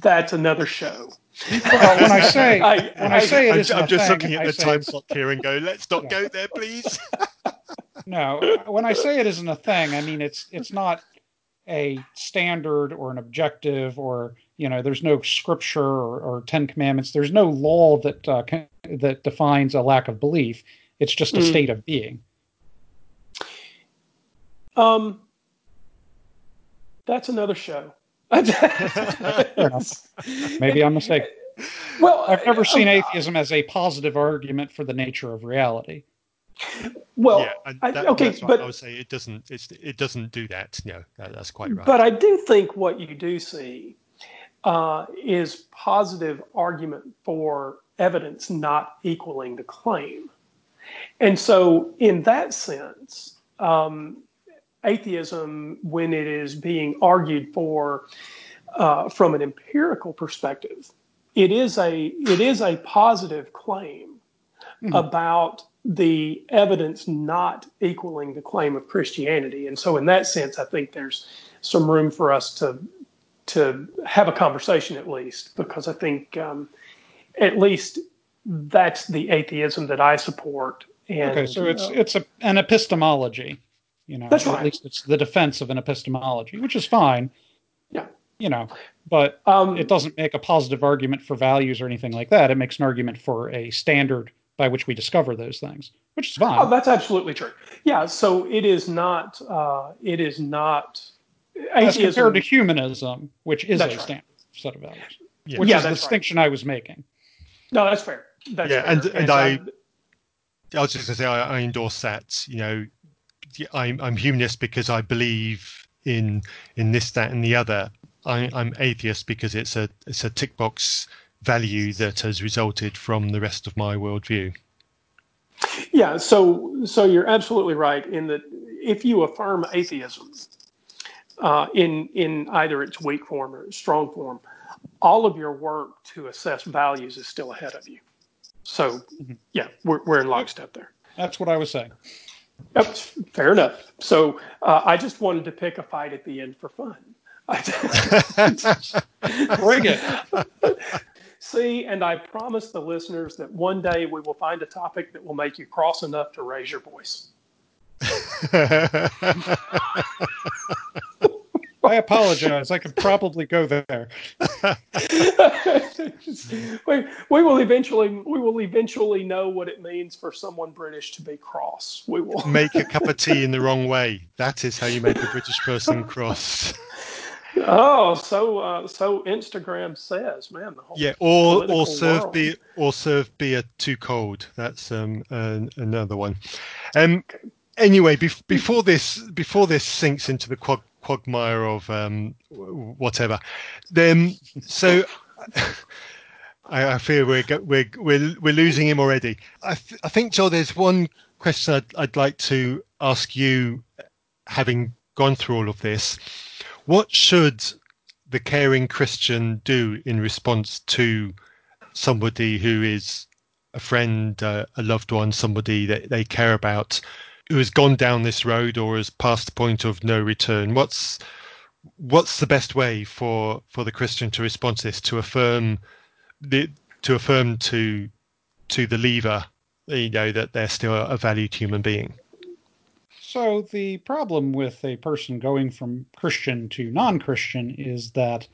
that's another show. Well, when I say I, when I, I say it I'm, I'm just thing, looking at I the time clock here and go, let's not go there, please. no, when I say it isn't a thing, I mean it's it's not a standard or an objective or you know there's no scripture or, or Ten Commandments. There's no law that uh, can, that defines a lack of belief. It's just a mm. state of being. Um, that's another show. Maybe I'm mistaken. Well, I've never seen atheism as a positive argument for the nature of reality. Well, yeah, that, okay, but I would say it doesn't. it doesn't do that. No, that, that's quite right. But I do think what you do see uh, is positive argument for evidence not equaling the claim, and so in that sense, um, atheism, when it is being argued for uh, from an empirical perspective, it is a it is a positive claim mm-hmm. about the evidence not equaling the claim of Christianity. And so, in that sense, I think there's some room for us to to have a conversation at least, because I think um, at least that's the atheism that I support. And, okay, so it's uh, it's a, an epistemology. You know, that's right. At least it's the defense of an epistemology, which is fine. Yeah. You know, but um, it doesn't make a positive argument for values or anything like that. It makes an argument for a standard by which we discover those things, which is fine. Oh, that's absolutely true. Yeah. So it is not. Uh, it is not. As compared to humanism, which is a right. standard set of values, yeah. which yeah, is the distinction right. I was making. No, that's fair. That's yeah, fair. and and, and I, I was just going to say I, I endorse that. You know, I'm, I'm humanist because I believe in in this, that, and the other. I, I'm atheist because it's a it's a tick box value that has resulted from the rest of my worldview. Yeah, so so you're absolutely right in that if you affirm atheism uh, in in either its weak form or its strong form, all of your work to assess values is still ahead of you. So mm-hmm. yeah, we're we're in lockstep there. That's what I was saying. Yep, fair enough. So uh, I just wanted to pick a fight at the end for fun. Bring it. See, and I promise the listeners that one day we will find a topic that will make you cross enough to raise your voice. I apologize. I could probably go there. we, we will eventually we will eventually know what it means for someone British to be cross. We will make a cup of tea in the wrong way. That is how you make a British person cross. Oh, so uh, so Instagram says, man. yeah, or or serve world. beer or serve beer too cold. That's um another one. Um. Anyway, be- before this before this sinks into the quag- quagmire of um whatever, then so. I, I fear we're we're we're we're losing him already. I th- I think Joel, there's one question I'd, I'd like to ask you, having gone through all of this. What should the caring Christian do in response to somebody who is a friend, uh, a loved one, somebody that they care about, who has gone down this road or has passed the point of no return? What's what's the best way for for the Christian to respond to this? To affirm the to affirm to to the leaver, you know, that they're still a valued human being. So the problem with a person going from Christian to non-Christian is that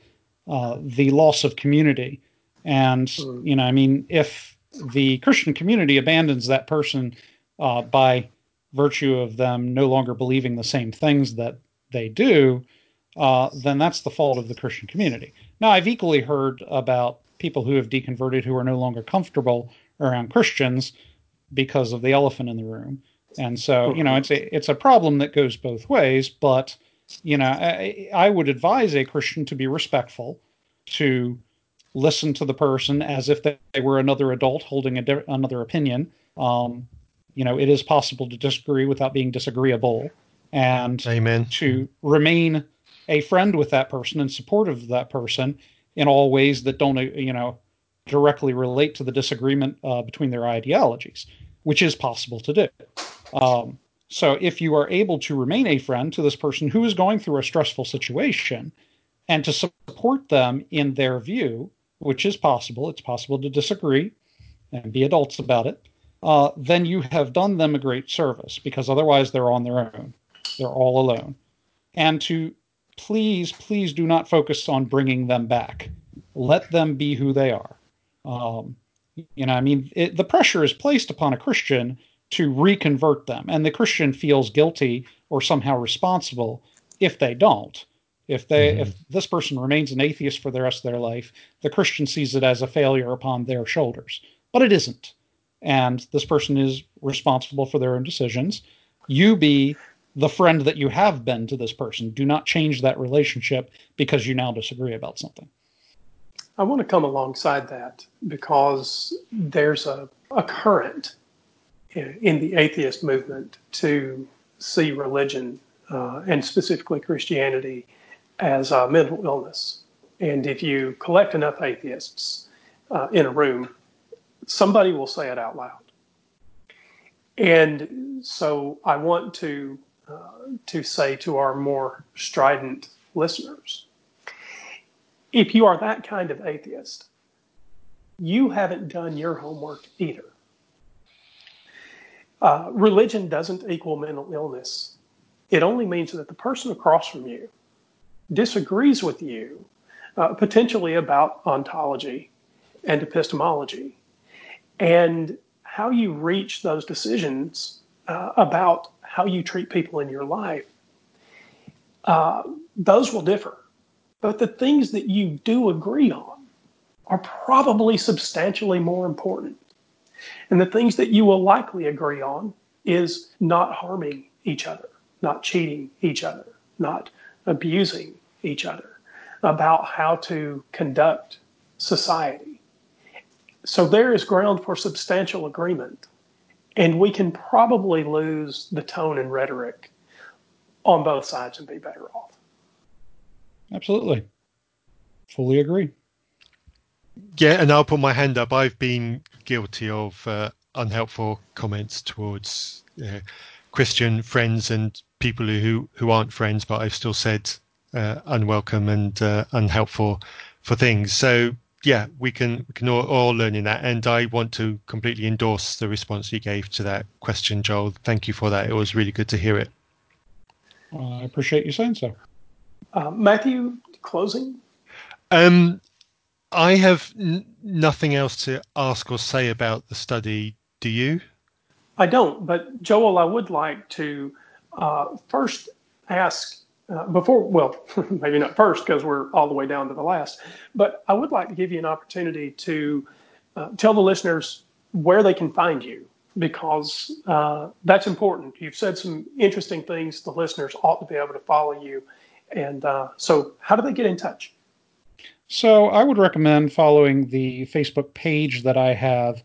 uh, the loss of community, and hmm. you know, I mean, if the Christian community abandons that person uh, by virtue of them no longer believing the same things that they do, uh, then that's the fault of the Christian community. Now, I've equally heard about people who have deconverted who are no longer comfortable around Christians because of the elephant in the room. And so, you know, it's a it's a problem that goes both ways. But you know, I, I would advise a Christian to be respectful, to listen to the person as if they, were another adult holding another opinion. Um, you know, it is possible to disagree without being disagreeable, and Amen. to remain a friend with that person and supportive of that person, in all ways that don't, you know, directly relate to the disagreement uh, between their ideologies, which is possible to do. Um, so if you are able to remain a friend to this person who is going through a stressful situation and to support them in their view, which is possible, it's possible to disagree and be adults about it, uh, then you have done them a great service because otherwise they're on their own. They're all alone. And to please, please do not focus on bringing them back. Let them be who they are. Um, you know, I mean, it, the pressure is placed upon a Christian to reconvert them, and the Christian feels guilty or somehow responsible if they don't. If they, mm-hmm. if this person remains an atheist for the rest of their life, the Christian sees it as a failure upon their shoulders, but it isn't. And this person is responsible for their own decisions. You be the friend that you have been to this person. Do not change that relationship because you now disagree about something. I want to come alongside that because there's a, a current in, the atheist movement to see religion uh, and specifically Christianity as a mental illness. And if you collect enough atheists uh, in a room, somebody will say it out loud. And so I want to uh, to say to our more strident listeners if you are that kind of atheist, you haven't done your homework either. Uh, religion doesn't equal mental illness. It only means that the person across from you disagrees with you, uh, potentially about ontology and epistemology, and how you reach those decisions uh, about how you treat people in your life. Uh, those will differ. But the things that you do agree on are probably substantially more important. And the things that you will likely agree on is not harming each other, not cheating each other, not abusing each other, about how to conduct society. So there is ground for substantial agreement. And we can probably lose the tone and rhetoric on both sides and be better off. Absolutely. Fully agree. Yeah, and I'll put my hand up. I've been guilty of uh, unhelpful comments towards uh, Christian friends and people who who aren't friends, but I've still said uh, unwelcome and uh, unhelpful for things. So yeah, we can we can all, all learn in that. And I want to completely endorse the response you gave to that question, Joel. Thank you for that. It was really good to hear it. I appreciate you saying so. Uh, Matthew, closing. Um, I have n- nothing else to ask or say about the study. Do you? I don't, but Joel, I would like to uh, first ask uh, before, well, maybe not first because we're all the way down to the last, but I would like to give you an opportunity to uh, tell the listeners where they can find you because uh, that's important. You've said some interesting things. The listeners ought to be able to follow you and uh, so, how do they get in touch? So, I would recommend following the Facebook page that I have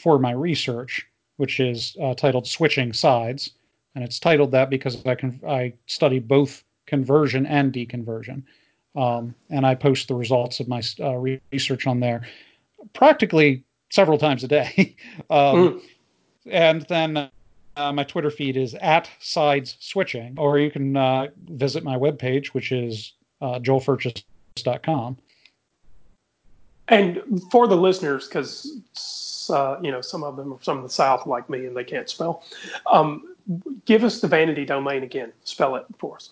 for my research, which is uh, titled Switching Sides. And it's titled that because I can I study both conversion and deconversion. Um, and I post the results of my uh, research on there practically several times a day. um, mm. And then uh, my Twitter feed is at sides switching, or you can uh, visit my webpage, which is uh, joelfurches.com. And for the listeners, because uh, you know some of them are from the South like me and they can't spell, um, give us the vanity domain again. Spell it for us.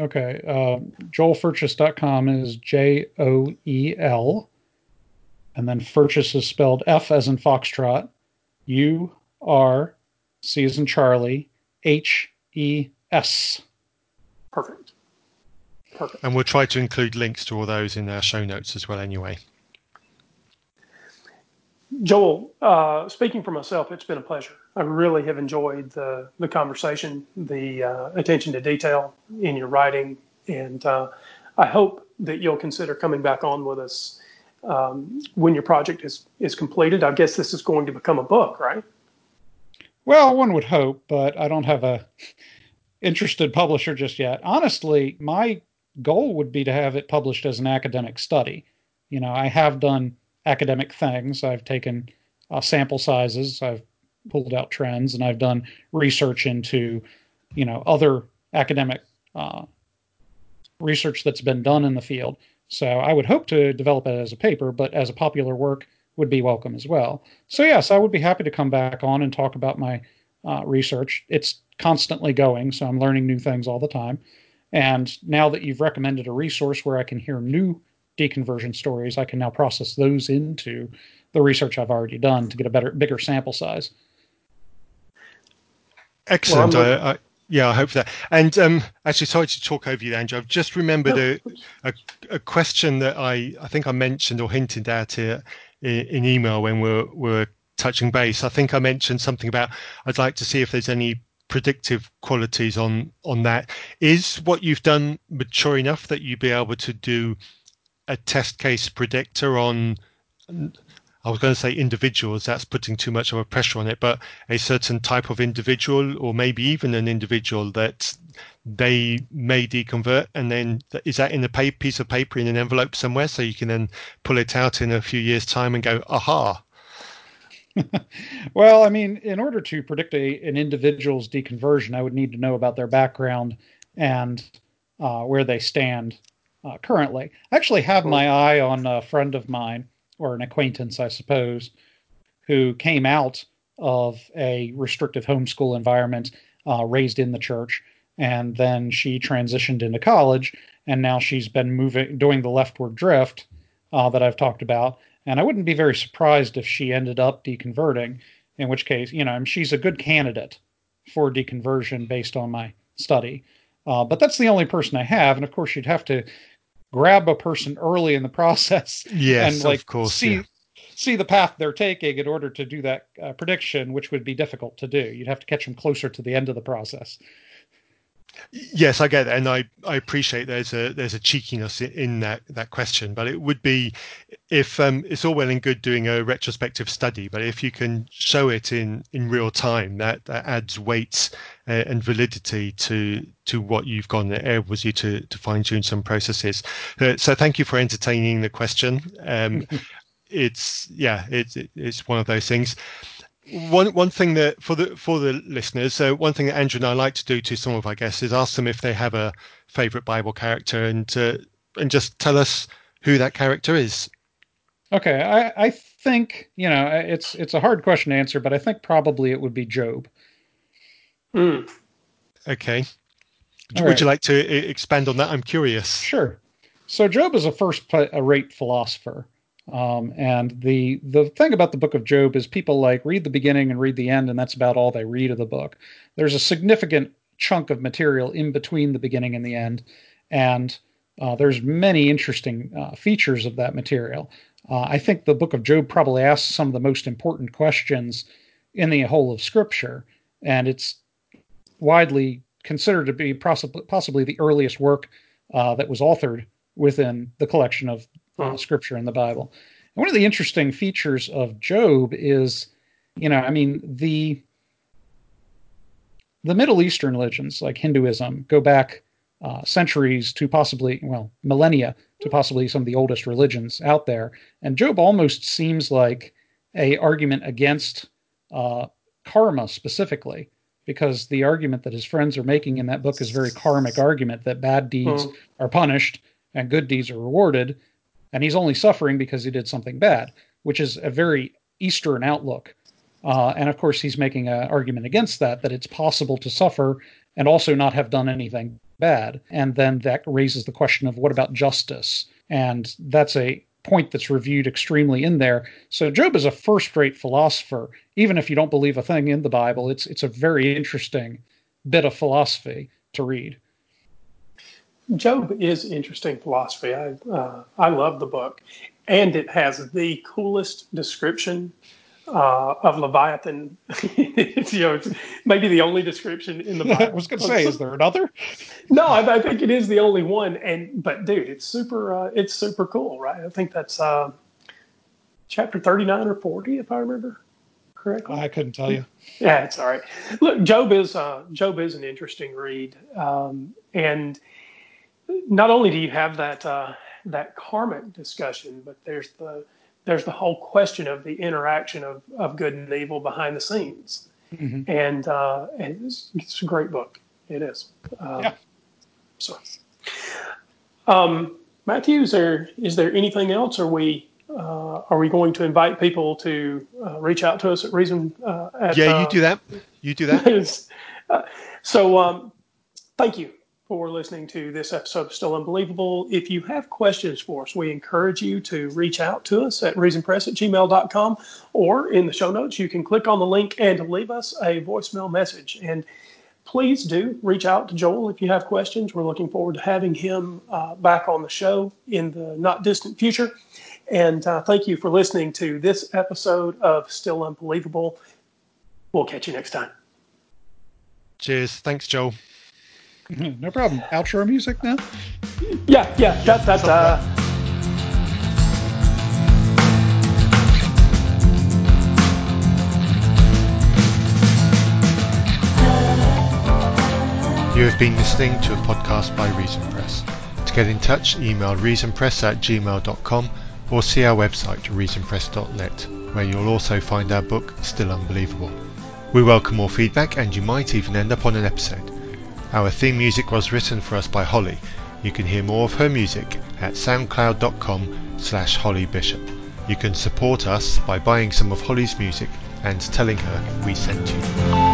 Okay, uh, joelfurches.com is J O E L, and then Furches is spelled F as in Foxtrot, U R C is in Charlie, H E S. Perfect. Perfect. And we'll try to include links to all those in our show notes as well, anyway. Joel, uh, speaking for myself, it's been a pleasure. I really have enjoyed the, the conversation, the uh, attention to detail in your writing, and uh, I hope that you'll consider coming back on with us um, when your project is, is completed. I guess this is going to become a book, right? Well, one would hope, but I don't have a interested publisher just yet. Honestly, my goal would be to have it published as an academic study You know, I have done academic things. I've taken uh, sample sizes. I've pulled out trends, and I've done research into, you know, other academic uh, research that's been done in the field. So I would hope to develop it as a paper, but as a popular work would be welcome as well. So yes, I would be happy to come back on and talk about my uh, research. It's constantly going, so I'm learning new things all the time. And now that you've recommended a resource where I can hear new deconversion stories, I can now process those into the research I've already done to get a better, bigger sample size. Excellent. Well, I, I, yeah, I hope that. And um, actually, sorry to talk over you, Andrew. I've just remembered a, a, a, question that I, I think I mentioned or hinted at in, in email when we're, we're touching base. I think I mentioned something about I'd like to see if there's any predictive qualities on on that. Is what you've done mature enough that you'd be able to do a test case predictor on I was going to say individuals, that's putting too much of a pressure on it, but a certain type of individual, or maybe even an individual that they may deconvert, and then is that in a piece of paper in an envelope somewhere, so you can then pull it out in a few years' time and go, aha. well, I mean, in order to predict a, an individual's deconversion, I would need to know about their background and uh, where they stand uh, currently. I actually have my eye on a friend of mine or an acquaintance, I suppose, who came out of a restrictive homeschool environment, uh, raised in the church, and then she transitioned into college, and now she's been moving, doing the leftward drift uh, that I've talked about. And I wouldn't be very surprised if she ended up deconverting, in which case, you know, she's a good candidate for deconversion based on my study. Uh, but that's the only person I have, and of course, you'd have to grab a person early in the process. Yes, and like of course. See, yeah. see the path they're taking in order to do that uh, prediction, which would be difficult to do. You'd have to catch them closer to the end of the process. Yes, I get that, and I, I appreciate there's a there's a cheekiness in that that question, but it would be if um, it's all well and good doing a retrospective study, but if you can show it in in real time, that, that adds weight uh, and validity to to what you've gone. It enables you to to fine tune some processes. Uh, so thank you for entertaining the question. Um, it's yeah, it's it's one of those things one one thing that for the for the listeners, so one thing that Andrew and I like to do to some of our guests is ask them if they have a favorite Bible character and uh, and just tell us who that character is. Okay, I, I think you know it's it's a hard question to answer, but I think probably it would be Job. Mm. Okay, All would right. you like to expand on that? I'm curious. Sure. So Job is a first-rate philosopher. Um, and the the thing about the book of Job is people like read the beginning and read the end, and that's about all they read of the book. There's a significant chunk of material in between the beginning and the end, and uh, there's many interesting uh, features of that material. Uh, I think the book of Job probably asks some of the most important questions in the whole of Scripture, and it's widely considered to be possibly, possibly the earliest work uh, that was authored within the collection of uh, scripture in the Bible. And one of the interesting features of Job is, you know, I mean, the the Middle Eastern religions like Hinduism go back uh, centuries to possibly, well, millennia to possibly some of the oldest religions out there. And Job almost seems like a argument against uh, karma specifically, because the argument that his friends are making in that book is very karmic argument that bad deeds hmm. are punished and good deeds are rewarded and he's only suffering because he did something bad, which is a very Eastern outlook. Uh, and of course, he's making an argument against that, that it's possible to suffer and also not have done anything bad. And then that raises the question of what about justice? And that's a point that's reviewed extremely in there. So Job is a first-rate philosopher. Even if you don't believe a thing in the Bible, it's it's a very interesting bit of philosophy to read. Job is interesting philosophy. I uh, I love the book, and it has the coolest description uh, of Leviathan. it's, you know, it's maybe the only description in the Bible. I was going to say, is there another? no, I, I, think it is the only one. And but dude, it's super. Uh, it's super cool, right? I think that's uh, chapter thirty nine or forty, if I remember correctly. I couldn't tell you. Yeah, it's all right. Look, Job is uh, Job is an interesting read, um, and not only do you have that uh, that karmic discussion, but there's the there's the whole question of the interaction of, of good and evil behind the scenes, mm-hmm. and uh, and it's, it's, a great book. It is. Uh, yeah. So, um, Matthew, is there is there anything else? Are we uh, are we going to invite people to uh, reach out to us at Reason? Uh, at, yeah, you do that. You do that. so, um, thank you for listening to this episode of Still Unbelievable. If you have questions for us, we encourage you to reach out to us at reasonpress at gmail.com or in the show notes, you can click on the link and leave us a voicemail message. And please do reach out to Joel if you have questions. We're looking forward to having him uh, back on the show in the not distant future. And uh, thank you for listening to this episode of Still Unbelievable. We'll catch you next time. Cheers. Thanks, Joel. No problem. Outro music now? Yeah, yeah. That, that's, uh, You have been listening to a podcast by Reason Press. To get in touch, email reasonpress at gmail.com or see our website reasonpress.net, where you'll also find our book Still Unbelievable. We welcome more feedback and you might even end up on an episode. Our theme music was written for us by Holly. You can hear more of her music at soundcloud.com slash hollybishop. You can support us by buying some of Holly's music and telling her we sent you.